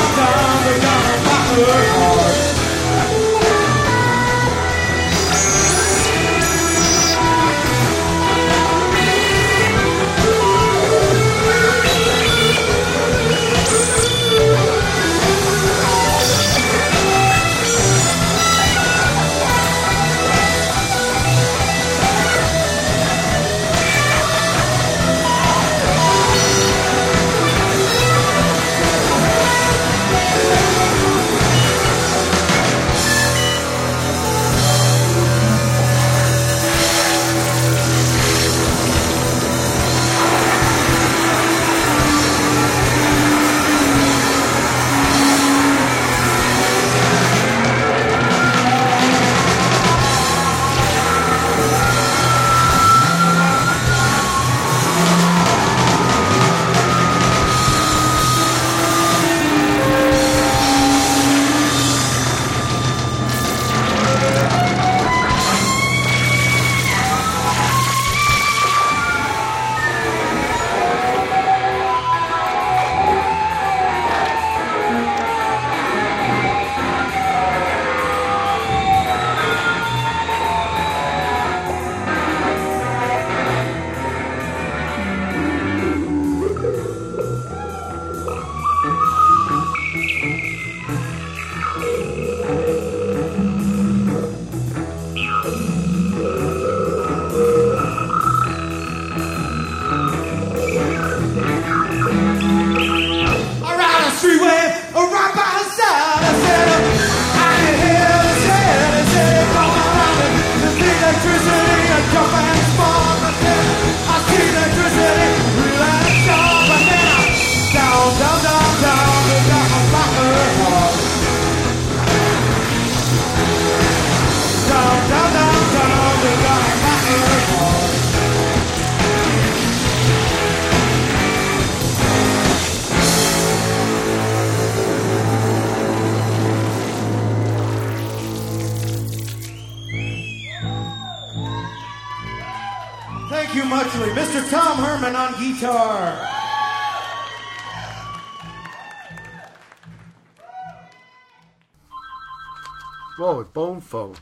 Bone Phone.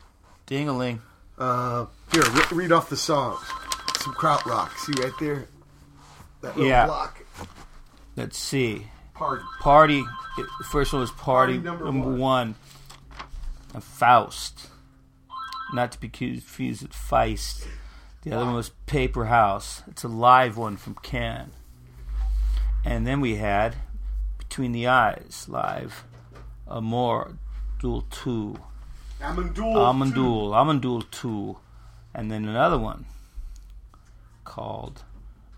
Ding a ling. Uh, here, re- read off the songs. Some kraut rock. See right there? That little Yeah. block. Let's see. Party. Party. First one was Party, Party number number, one. one. And Faust. Not to be confused with Feist. The other one was Paper House. It's a live one from Can. And then we had Between the Eyes live. Amon Duul 2. Amon Duul. Amandul. Amon Duul 2. And then another one called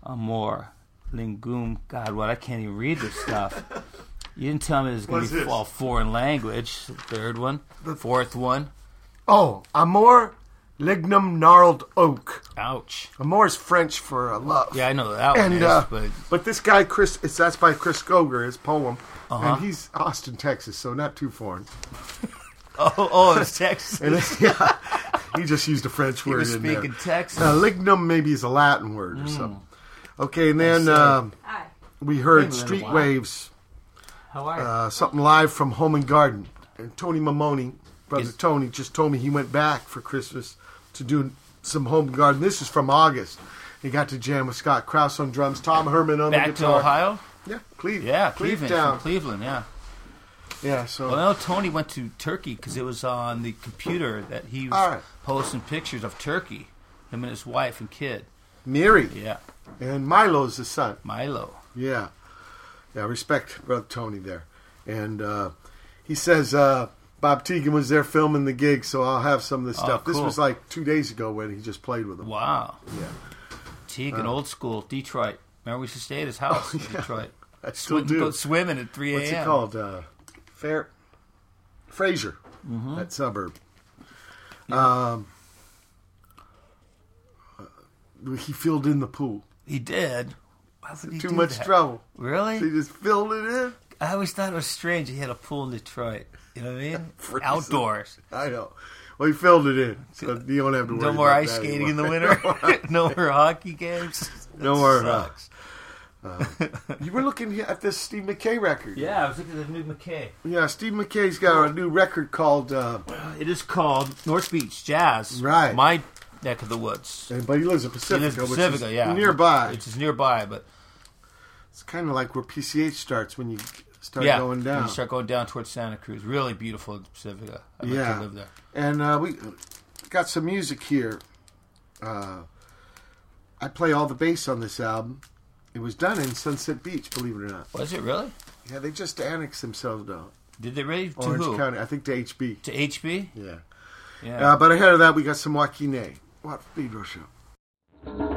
Amor Lingum. God, what? I can't even read this stuff. You didn't tell me this was going to be all foreign language. Third one. The fourth one. Oh, Amor Lignum Gnarled Oak. Ouch. Amor is French for uh, love. Yeah, I know that one and is, uh, but but this guy Chris, it's that's by Chris Scroger, his poem, Uh-huh. and he's Austin, Texas, so not too foreign. oh, oh, it's Texas. And it's, yeah, he just used a French word. He word was in there. speaking Texas. Uh, lignum maybe is a Latin word or Mm. something. Okay, and then see. um, we heard Melinda, Street wow. Waves. How are you? Uh, something live from Home and Garden. And Tony Maimone, brother Is- Tony, just told me he went back for Christmas to do some Home and Garden. This is from August. He got to jam with Scott Krauss on drums, Tom Herman on Back the to guitar. Ohio? Yeah, Cleveland. Yeah, Cleveland. Cleveland. From Cleveland, yeah. Yeah, so. Well, Tony went to Turkey because it was on the computer that he was right. posting pictures of Turkey, him and his wife and kid. Miri. Yeah. And Milo's the son. Milo. Yeah. Yeah, respect brother Tony there. And uh, he says uh, Bob Tegan was there filming the gig, so I'll have some of this Oh, stuff. This was like two days ago when he just played with him. Wow. Yeah. Teagan, Uh, old school, Detroit. Remember we used to stay at his house in Oh, yeah. Detroit. I still Swim- do. Go swimming at 3 a.m. What's it called? Uh, Fair Fraser, Mhm. that suburb. Um, uh, he filled in the pool. He did. He Too much that? trouble. Really? So he just filled it in. I always thought it was strange he had a pool in Detroit. You know what I mean? Outdoors. I know. Well, he filled it in, so you don't have to worry. No more ice that skating in the winter. no more hockey games. No more. Uh, sucks. Uh, you were looking at this Steve Mackay record. Yeah, I was looking at the new Mackay. Yeah, Steve Mackay's got a new record called. Uh, It is called North Beach Jazz. Right. My neck of the woods. but he lives in He Pacifica, lives in which Pacifica, is yeah. nearby. It's just nearby, but It's kind of like where PCH starts when you start yeah, going down. You start going down towards Santa Cruz. Really beautiful Pacifica. I'd like yeah, to live there. and uh, we got some music here. Uh, I play all the bass on this album. It was done in Sunset Beach, believe it or not. Was it really? Yeah, they just annexed themselves down. Did they really? To Orange who? County, I think to HB. To HB? Yeah. Yeah. Uh, but ahead of that, we got some Wah Qi Neh. What Pedro show?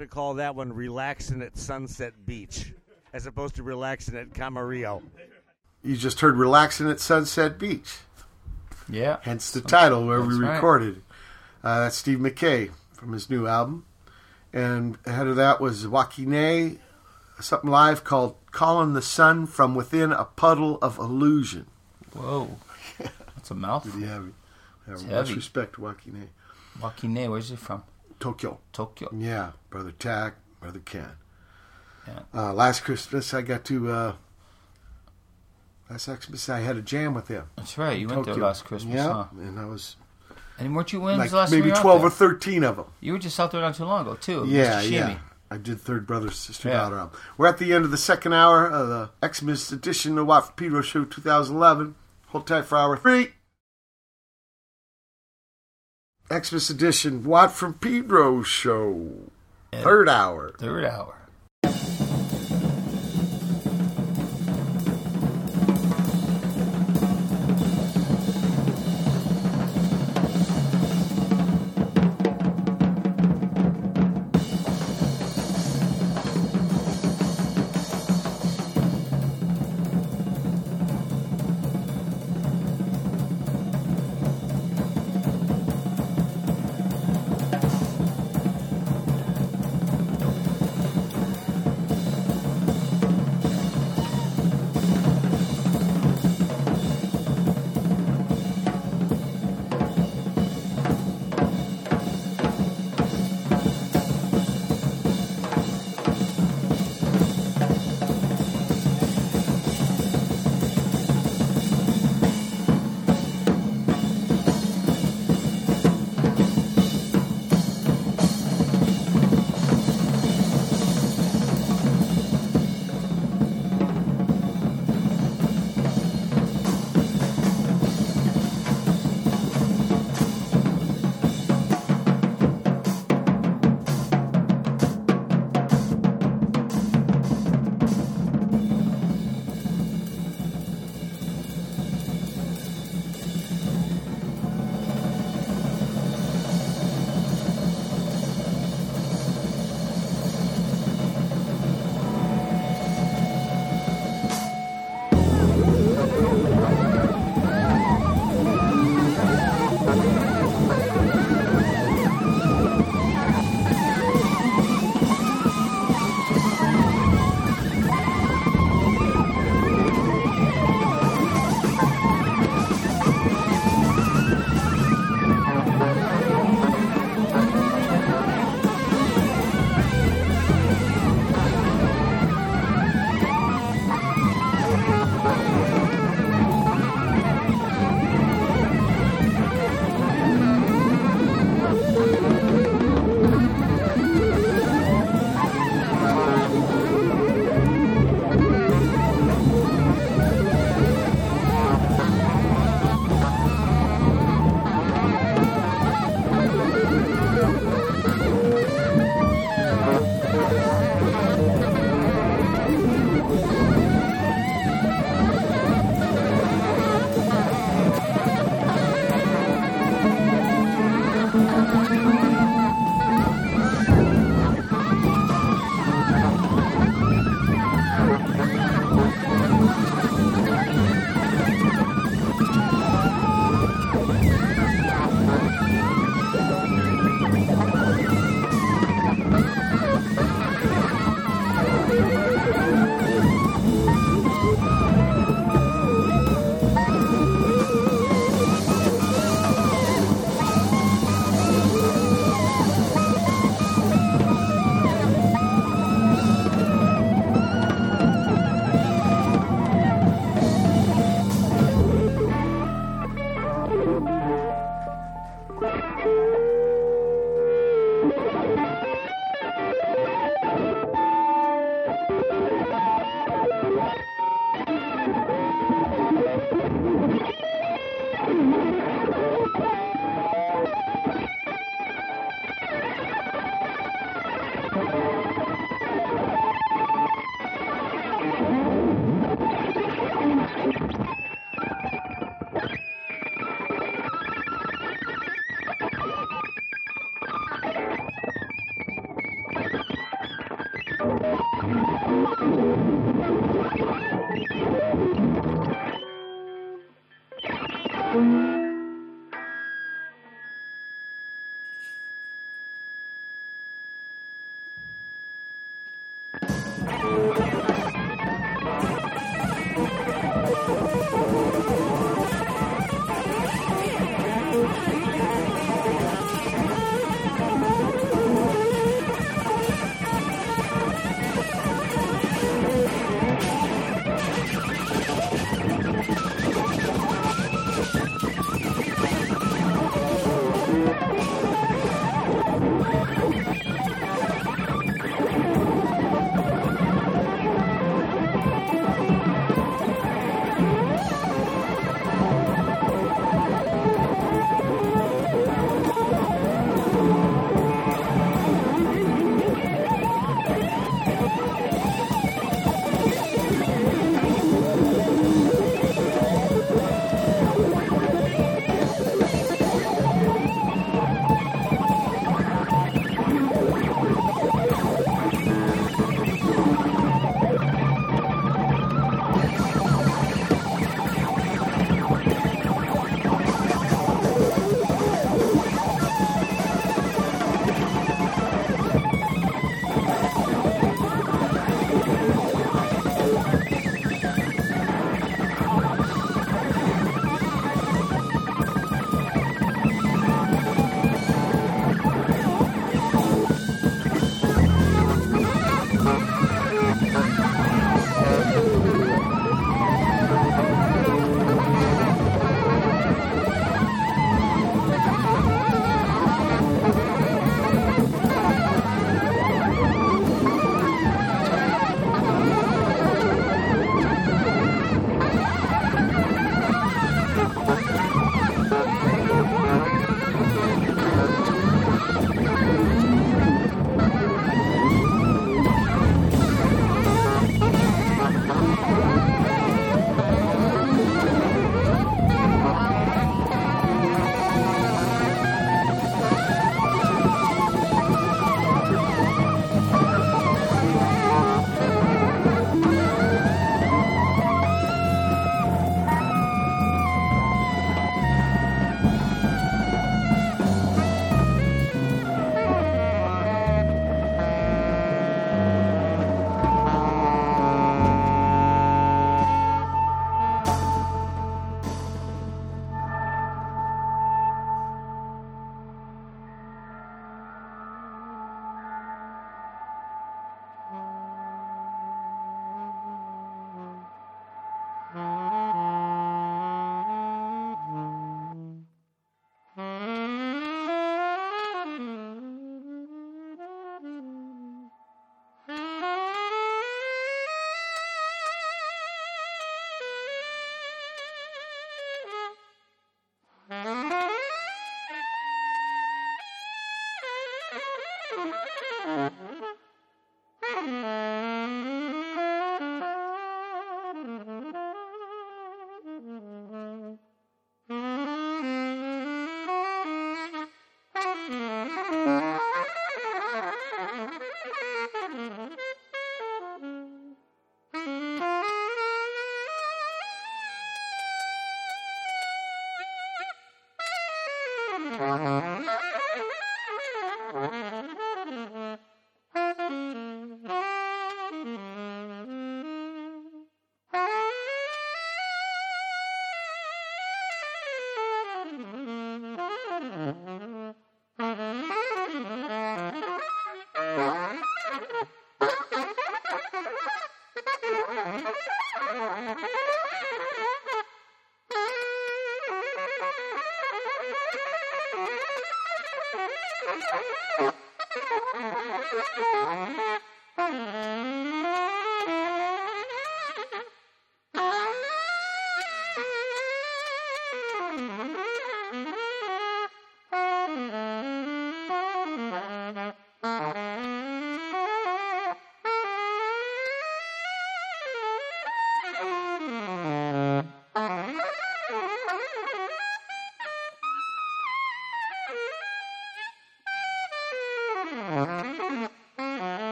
To call that one Relaxing at Sunset Beach, as opposed to Relaxing at Camarillo. You just heard Relaxing at Sunset Beach. Yeah. Hence the title where we That's right. recorded. Uh, that's Steve Mackay from his new album. And ahead of that was Wah Qi Neh, something live called Calling the Sun from Within a Puddle of Illusion. Whoa. That's a mouthful. Pretty heavy. It's Yeah, much heavy. respect to Wah Qi Neh. Wakine, where's he from? Tokyo. Tokyo. Yeah, brother Tack, brother Ken. Yeah. Uh, last Christmas, I got to. Uh, last Christmas, I had a jam with him. That's right. You in went there Tokyo. last Christmas, Yeah, huh? and I was And weren't you wins like last maybe you were out twelve or thirteen of them. You were just out there not too long ago too. Yeah, yeah. I did third brother sister Yeah. daughter album. We're at the end of the second hour of the Xmas edition of Watt Pedro Show 2011. Hold tight for hour three. Xmas edition Watt from Pedro Show. Third hour. Third hour.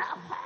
あ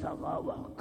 salvar o.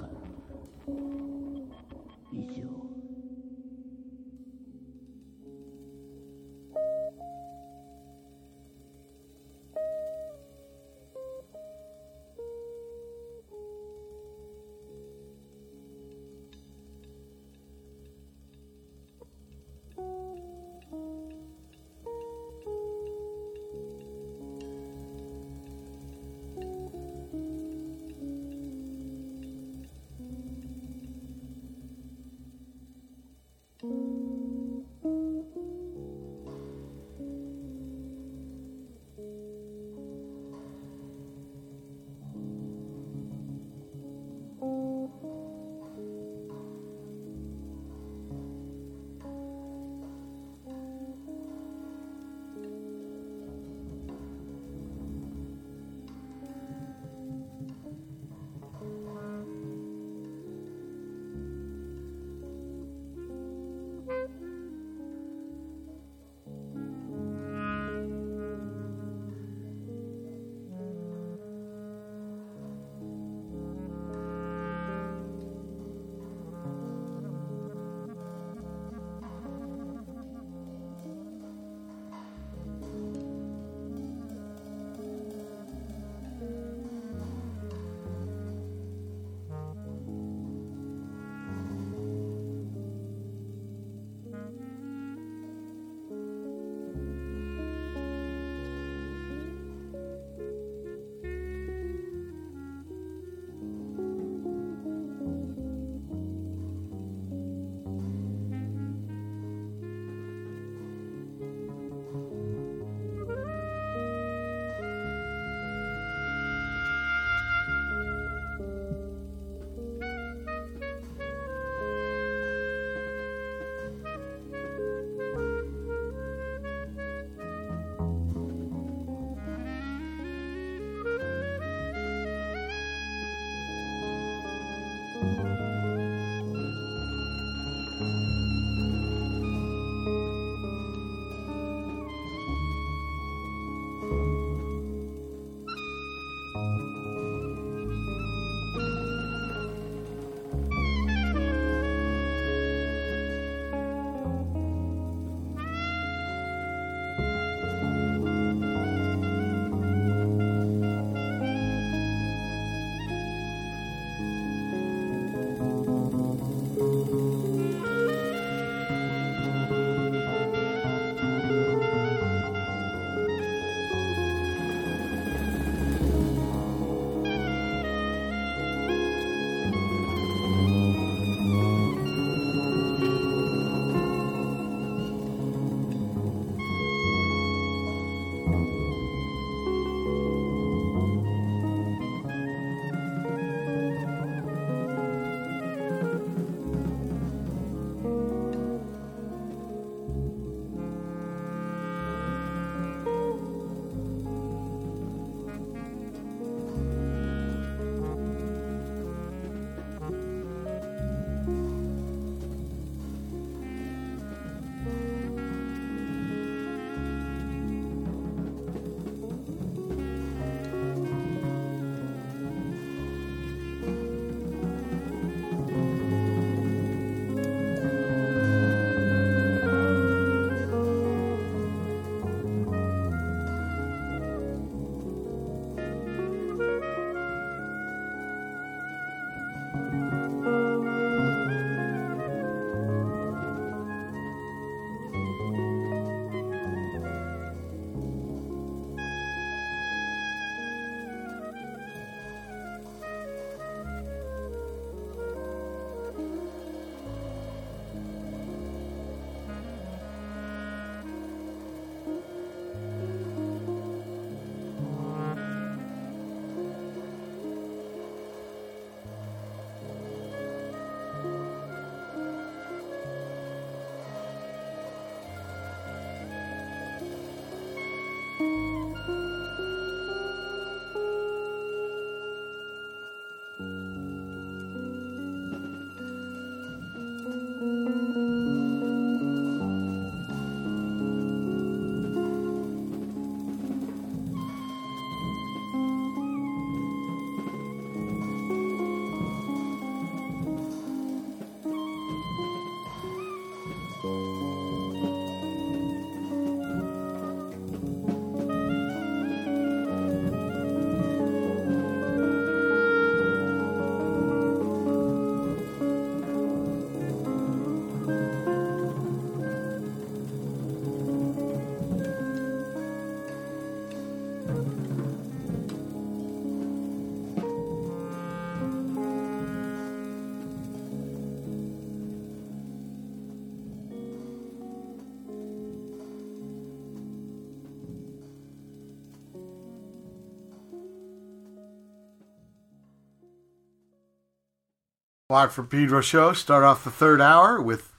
Watt from Pedro show. Start off the third hour with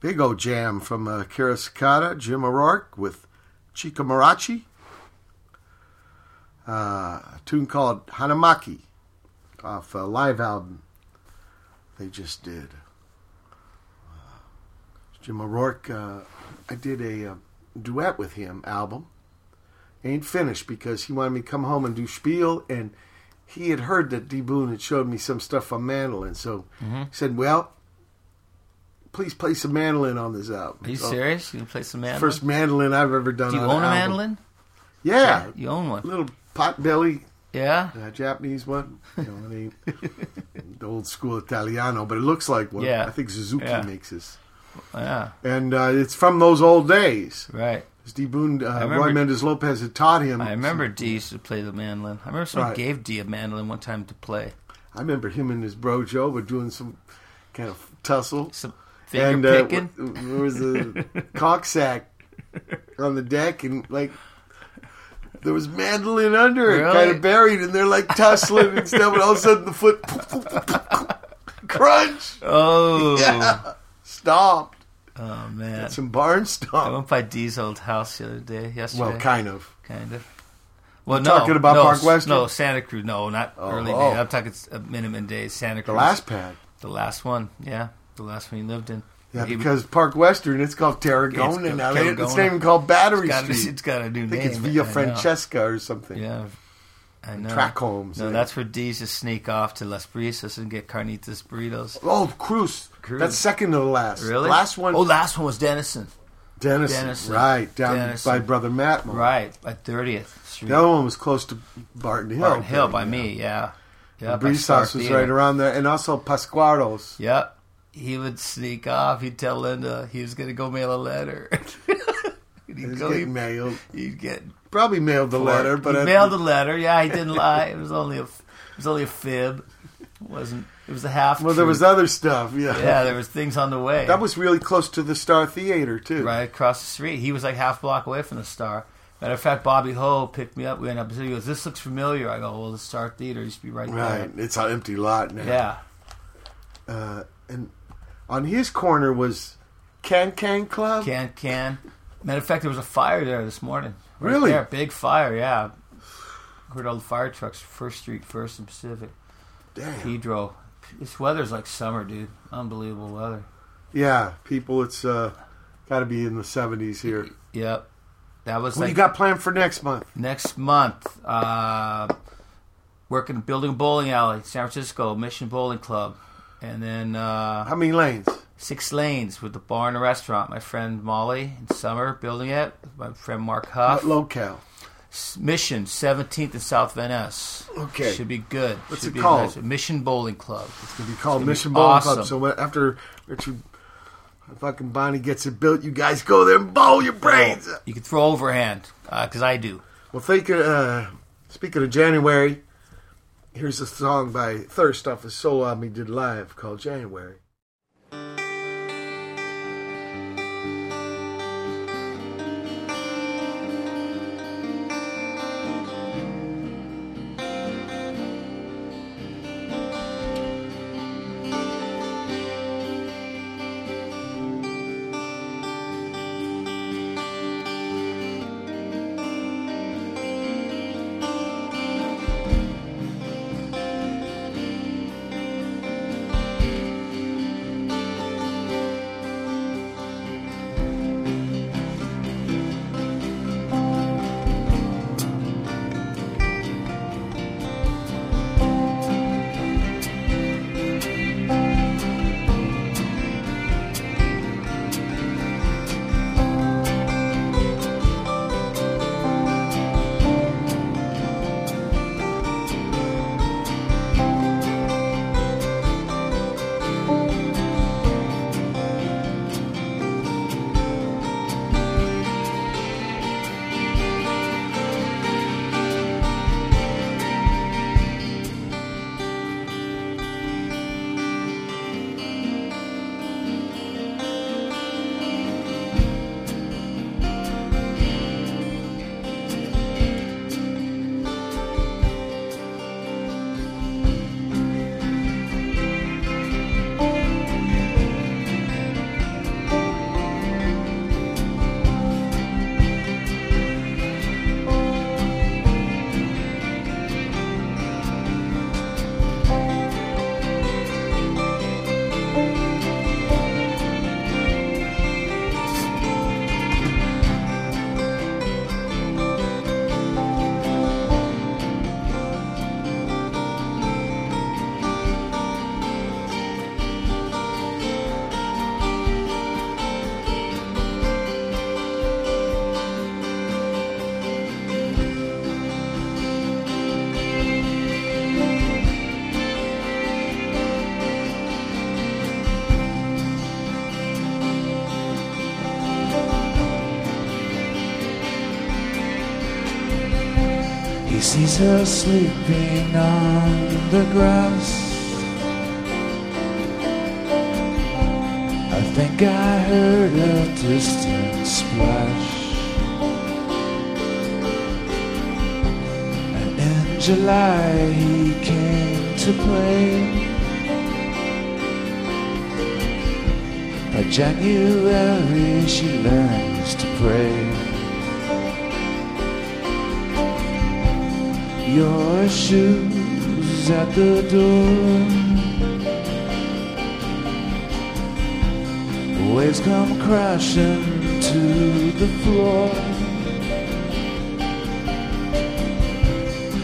big old jam from uh, Akira Jim O'Rourke with Chikamorachi. Uh, a tune called Hanamaki off a live album they just did. Uh, Jim O'Rourke, uh, I did a uh, duet with him album. Ain't finished because he wanted me to come home and do spiel, and he had heard that D Boon had showed me some stuff on mandolin, so Mhm. he said, "Well, please play some mandolin on this album." Are you So, serious? You can play some mandolin? First mandolin I've ever done. Do you own a mandolin? Yeah, You own one. little pot belly. Yeah? uh, Japanese one. You know, it ain't the old school Italiano, but it looks like one. Yeah. I think Suzuki Yeah. makes this. Yeah. And uh, it's from those old days. Right. Steve Boone, uh, remember- Roy Mendez Lopez had taught him. I remember D used to play the mandolin. I remember someone Right. gave D a mandolin one time to play. I remember him and his bro Joe were doing some kind of tussle. Some finger and, uh, picking? w- There was a cocksack on the deck, and like there was mandolin under it, Really? kind of buried, and they're like tussling and stuff. And all of a sudden, the foot crunch. Oh. yeah, stomped. Oh man, Got some barn. I went by Dee's old house the other day. Yesterday. Well, kind of. Kind of. Well, no, talking about no, Park s- Western? No, Santa Cruz. No, not Oh, early oh. days. I'm talking s- uh, minimum days. Santa Cruz. The last pad. The last one. Yeah, the last one he lived in. Yeah, He- because Park Western, it's called Tarragona It's now. It's not even called Battery It's got a- Street. it's got a new I think name. it's Via I know. Francesca or something. Yeah, I know. Track homes. No, yeah. that's where D's just sneak off to Las Brisas and get carnitas burritos. Oh, Cruz. Cruz. That's second to the last. Really? Last one. Oh, last one was Dennison. Dennison. Dennison. Right, down Dennison. by Brother Matt. Right, at 30th Street. The other one was close to Barton Hill. Barton Hill by me, yeah. Yeah, And by House was right around there. And also Pasquaro's. Yep. He would sneak off. He'd tell Linda he was going to go mail a letter. he'd He was go- getting mailed. He'd get Probably mailed the letter, but he I- mailed the letter. Yeah, he didn't lie. It was only a, it was only a fib. It wasn't. It was a half. Well, there was other stuff, yeah. Yeah, there was things on the way. That was really close to the Star Theater, too. right across the street. He was like half block away from the Star. Matter of fact, Bobby Ho picked me up. We went up. He goes, "This looks familiar." I go, "Well, the Star Theater used to be right, Right. there." It's an empty lot now. Yeah. Uh, and on his corner was Can Can Club. Can can. Matter of fact, there was a fire there this morning. Right Really? There, big fire. Yeah. Heard all the fire trucks. First Street, First and Pacific. Damn. Pedro. This weather's like summer, dude. Unbelievable weather. Yeah, people, it's uh, got to be in the 70s here. Yep. That was What like you got planned for next month? next month. Uh, working building a bowling alley, San Francisco Mission Bowling Club, and then uh, How many lanes? Six lanes with the bar and a restaurant. My friend Molly in summer building it. My friend Mark Huff. What locale? Mission Seventeenth and South Van Ness. Okay. should be good. What's Should it be called? nice. Mission Bowling Club. It's going to be called gonna be Mission Bowling awesome. Club. So when- after Richard fucking Bonnie gets it built, you guys go there and bowl your brains. You can throw overhand because I do. Well, think, uh, speaking of January, here's a song by Thirst off his solo album he did live called January. Her sleeping on the grass. I think I heard a distant splash. And in July he came to play. By January she learns to pray. Your shoes at the door. Waves come crashing to the floor.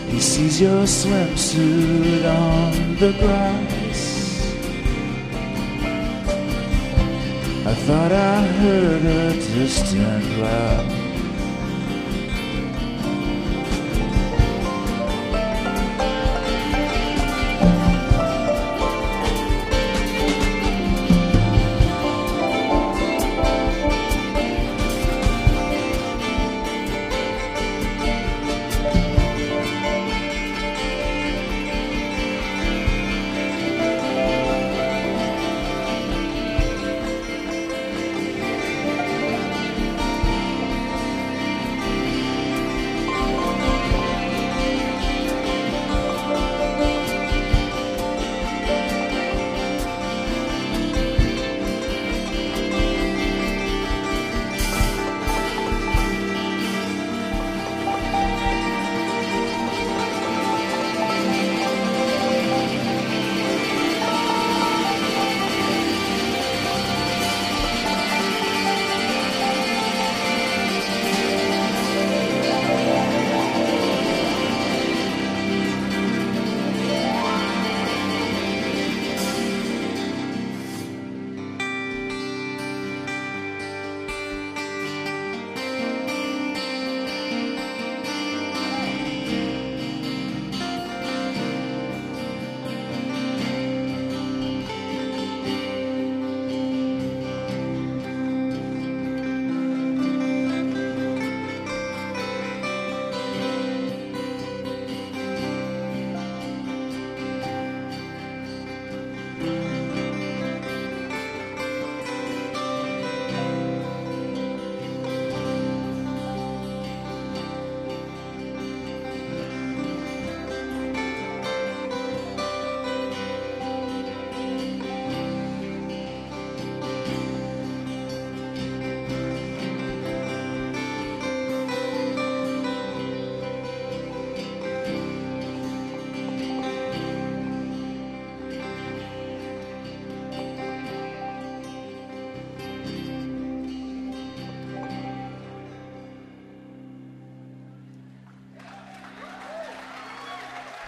He sees your swimsuit on the grass. I thought I heard a distant laugh.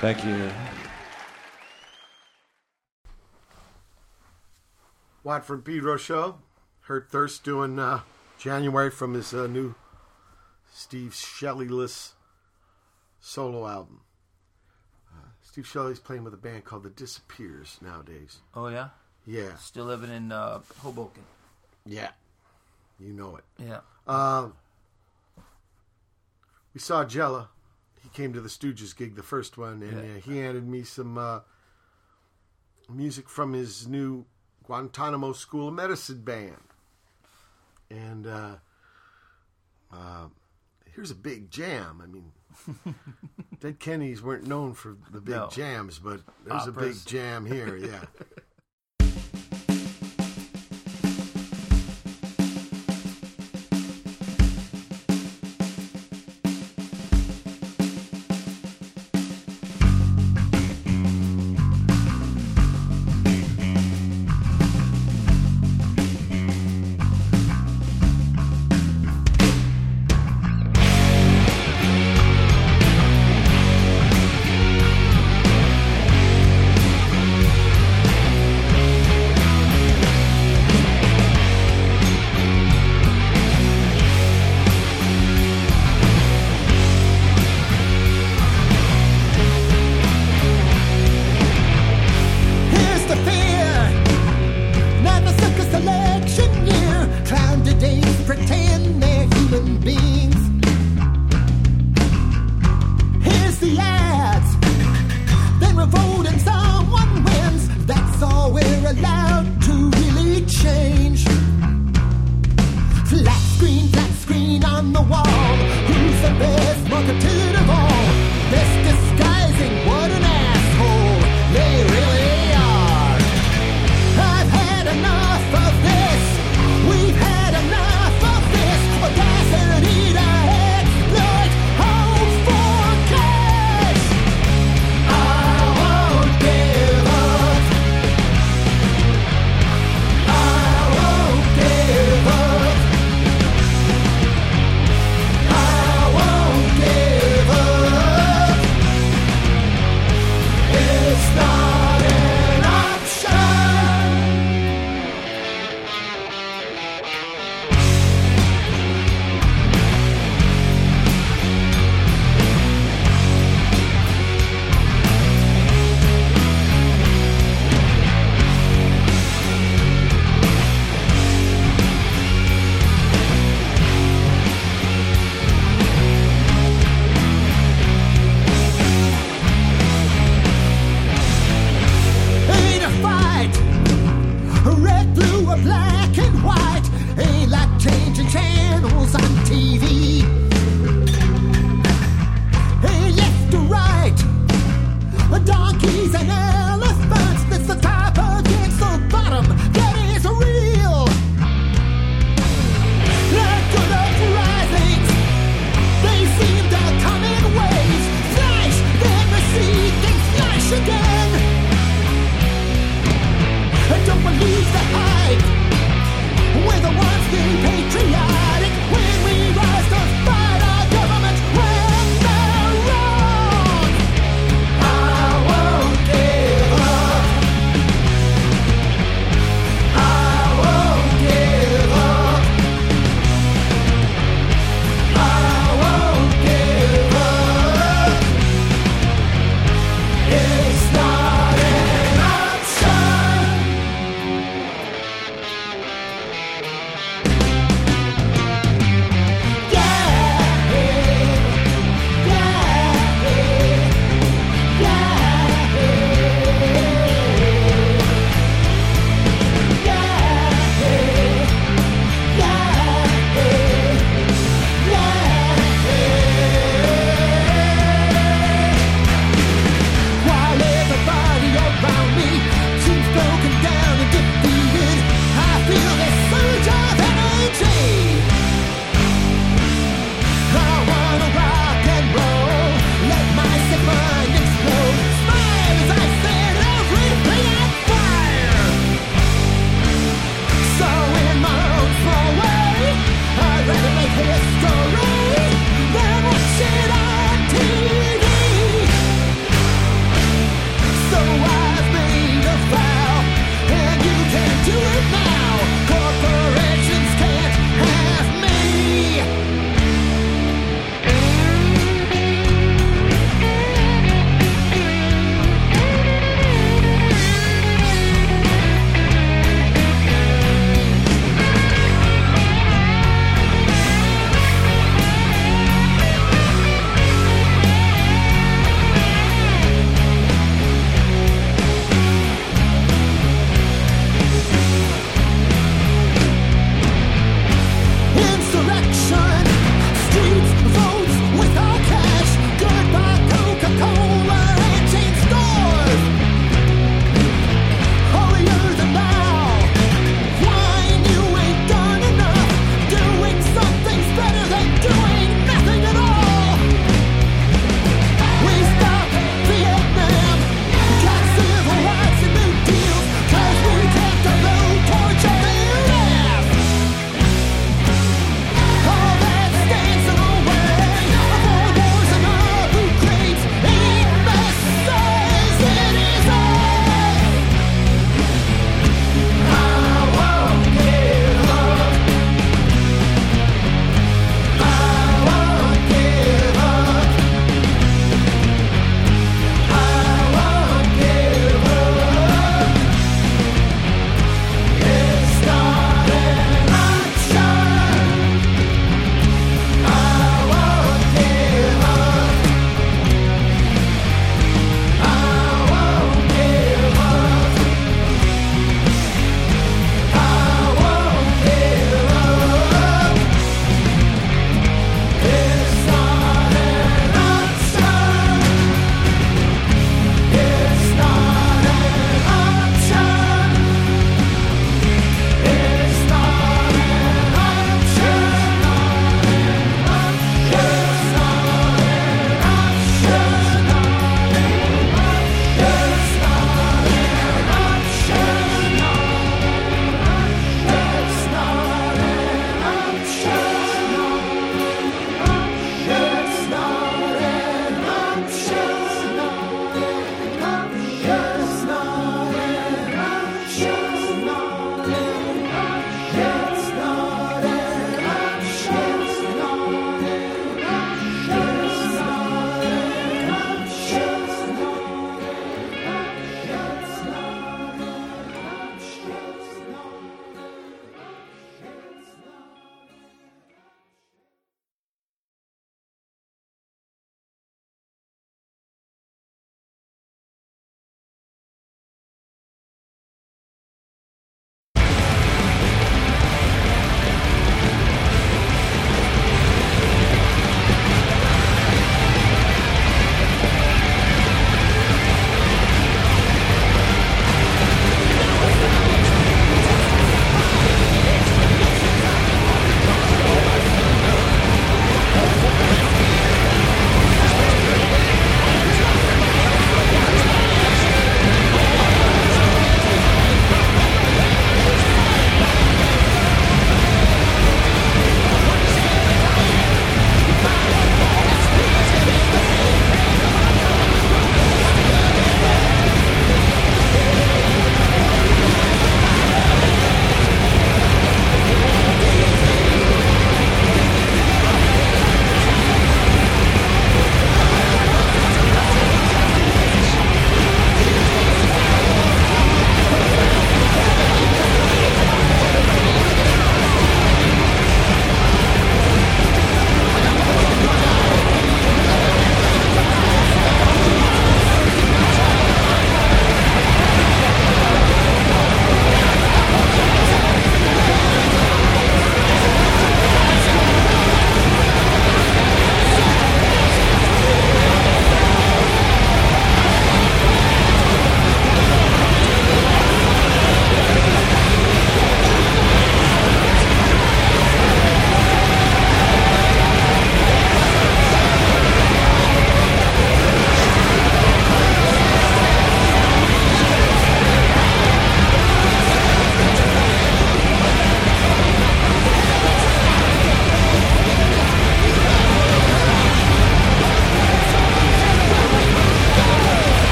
Thank you. Watt from Pedro show. Heard Thirst doing uh, January from his uh, new Steve Shelley-less solo album. Uh, Steve Shelley's playing with a band called The Disappears nowadays. Oh yeah. Yeah. Still living in uh, Hoboken. Yeah. You know it. Yeah. Um, we saw Jello. He came to the Stooges gig, the first one, and Yeah. uh, he handed me some uh, music from his new Guantanamo School of Medicine band. And uh, uh, here's a big jam. I mean, Dead Kennedys weren't known for the big No. jams, but there's a big jam here, yeah.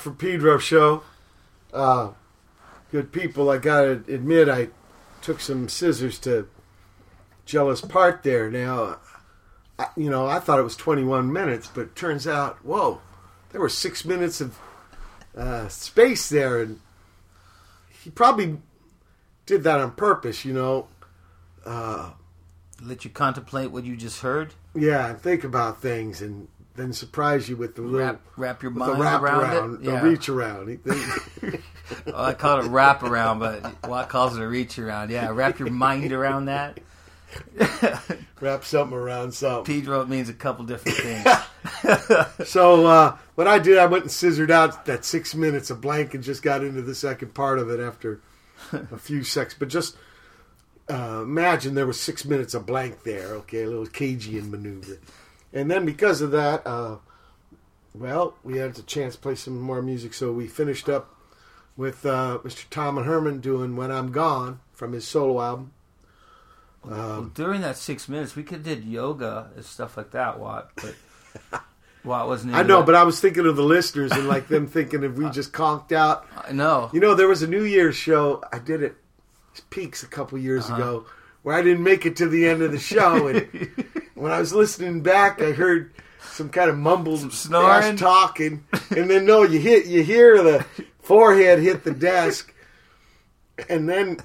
For Pedro show. Uh, good people. I gotta admit, I took some scissors to Jello's Part there. Now, I, you know, I thought it was 21 minutes, but turns out, whoa, there were six minutes of uh, space there, and he probably did that on purpose. You know, uh, Let you contemplate what you just heard. yeah, and think about things, and then surprise you with the little Wrap, wrap your mind the wrap around, around, it. the Yeah. reach around. Oh, I call it wrap around, but Watt calls it a reach around. Yeah, wrap your mind around that. wrap something around something. Pedro means a couple different things. so uh, what I did, I went and scissored out that six minutes of blank and just got into the second part of it after a few seconds. But just uh, imagine there was six minutes of blank there. Okay, a little Cajun maneuver, and then because of that, uh, well, we had a chance to play some more music. So we finished up with uh, Mr. Tom and Herman doing "When I'm Gone" from his solo album. Um, During that six minutes, we could did yoga and stuff like that, Watt. But Watt wasn't. I know, that. but I was thinking of the listeners and like them thinking if we just conked out. I know. You know, there was a New Year's show. I did it Peaks a couple years Uh-huh. ago where I didn't make it to the end of the show, and when I was listening back, I heard some kind of mumbled snoring? talking, and then no, you hit you hear the forehead hit the desk, and then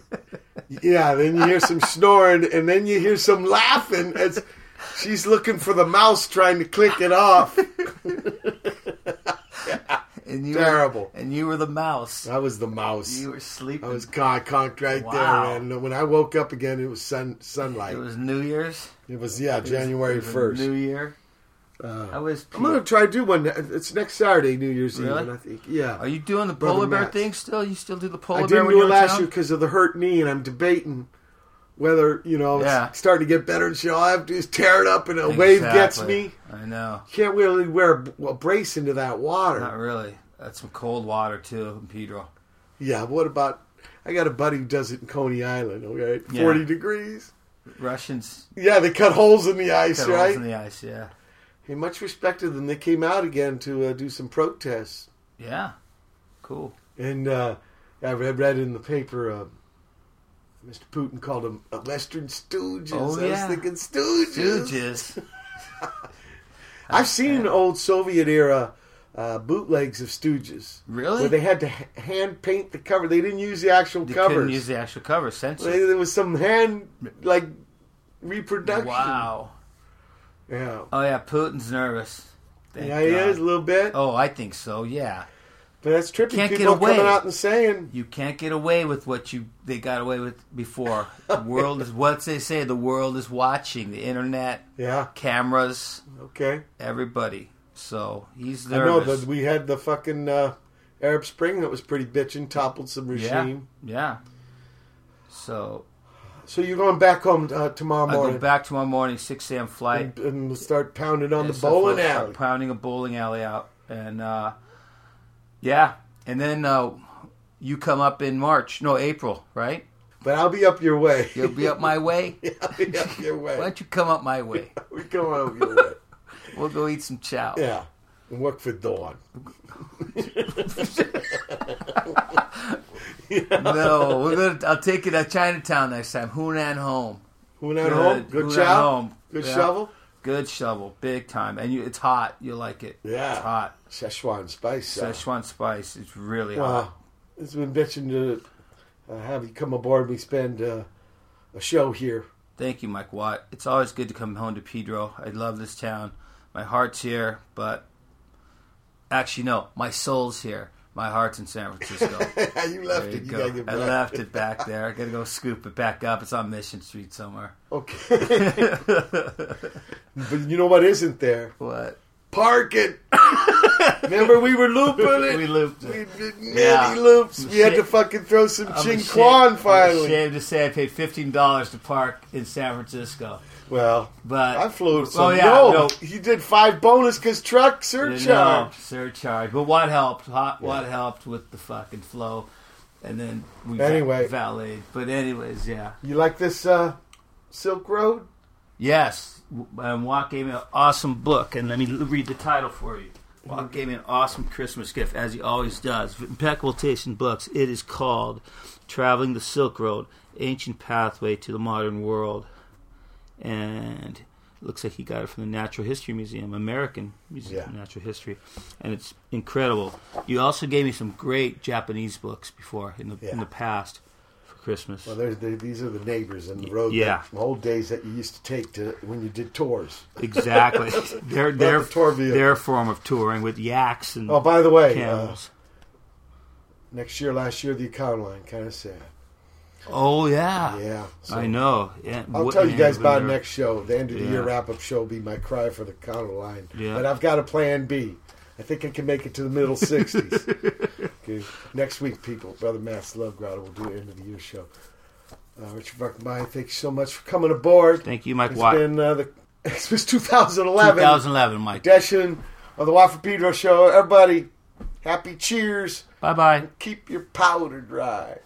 yeah, then you hear some snoring, and then you hear some laughing as she's looking for the mouse trying to click it off. and you Terrible. Were, and you were the mouse. I was the mouse. You were sleeping. I was con- conked right Wow. there, man. When I woke up again, it was sun sunlight. It was New Year's. It was yeah, It January first. New Year. Uh, I was. I'm gonna try to do one. It's next Saturday, New Year's Eve. Really? And I think yeah. Are you doing the Brother polar bear Matt's. thing still? You still do the polar bear? I didn't when do it last town? year because of the hurt knee, and I'm debating whether you know Yeah. it's starting to get better. And so all I have to do is tear it up, and a wave gets me. I know. Can't really wear a brace into that water. Not really. That's some cold water too, Pedro. Yeah. What about? I got a buddy who does it in Coney Island. Okay, Yeah. forty degrees. Russians Yeah, they cut holes in the ice, cut holes right? in the ice. Yeah. Hey, much respected them. They came out again to uh, do some protests. Yeah. Cool. And uh, I read, read in the paper, uh, Mr. Putin called them uh, Western Stooges. Oh, yeah. I was thinking Stooges. Stooges. I've seen old Soviet era uh, bootlegs of Stooges. Really? Where they had to h- hand paint the cover. They didn't use the actual They covers. couldn't use the actual cover. Censored. They- there was some hand like reproduction. Wow. Yeah. Oh yeah, Putin's nervous. Thank yeah, he God. is a little bit. Oh, I think so. Yeah. But that's trippy. Can't get People away. coming out and saying You can't get away with what you they got away with before. The world is what they say. The world is watching. The internet, Yeah. cameras, Okay. everybody. So he's there. I know that we had the fucking uh, Arab Spring that was pretty bitching, toppled some regime. yeah. So So you're going back home uh, tomorrow I go morning back tomorrow morning, six a.m. flight. and, and we'll start pounding on and the bowling forth, alley. pounding a bowling alley out, and uh, yeah, and then uh, you come up in March, no April, right? But I'll be up your way. You'll be up my way. yeah, I'll be up your way. Why don't you come up my way? we come up your way. We'll go eat some chow. Yeah. And work for Dawn. No, we're gonna. I'll take you to Chinatown next time. Hunan home. Hunan home? Good Hunan chow? home. Good shovel? Good shovel, big time, and you, it's hot. You like it? Yeah. it's hot. Szechuan spice. Szechuan spice. It's really Wow. hot. It's been bitching to uh, have you come aboard. We spend uh, a show here. Thank you, Mike Watt. It's always good to come home to Pedro. I love this town. My heart's here, but actually, no, my soul's here. My heart's in San Francisco. you left it. You go. gotta get I back. left it back there. I gotta go scoop it back up. It's on Mission Street somewhere. Okay. but you know what isn't there? What? Parking. Remember we were looping it? We looped it. We did many Yeah. loops. I'm We had to fucking throw some I'm Ching ashamed- Kwan I'm finally. ashamed to say I paid fifteen dollars to park in San Francisco. Well, But I flew. So Oh yeah, no, no, he did five bonus because truck surcharge. No, surcharge. But what helped? What, what helped with the fucking flow? And then we Anyway. valeted. But anyways, yeah. You like this uh, Silk Road? Yes. And Watt gave me an awesome book, and let me read the title for you. Watt gave me an awesome Christmas gift, as he always does. Impeccable taste in books. It is called Traveling the Silk Road Ancient Pathway to the Modern World. And looks like he got it from the Natural History Museum, American Museum of Natural History. And it's incredible. You also gave me some great Japanese books before, in the, in the past, for Christmas. Well, there's, there, these are the neighbors in the road. Yeah. that- from old days that you used to take to when you did tours. Exactly. their, their, the tour vehicle. their form of touring with yaks and Oh, by the way, uh, next year, last year, the Econoline, kind of sad. Oh yeah, Yeah, so- I know. Yeah, I'll tell you guys about next show. The end of the Yeah. year wrap up show will be my cry for the Econoline. Yeah. But I've got a plan B. I think I can make it to the middle 60s. okay. Next week, people, Brother Matt's Love Grotto will do an end of the year show. Uh, Richard Buckenby, thank you so much for coming aboard. Thank you, Mike It's Watt. been uh, the Xmas 2011. 2011, Mike. Edition of the Waffle Pedro show. Everybody, happy cheers. Bye bye. Keep your powder dry.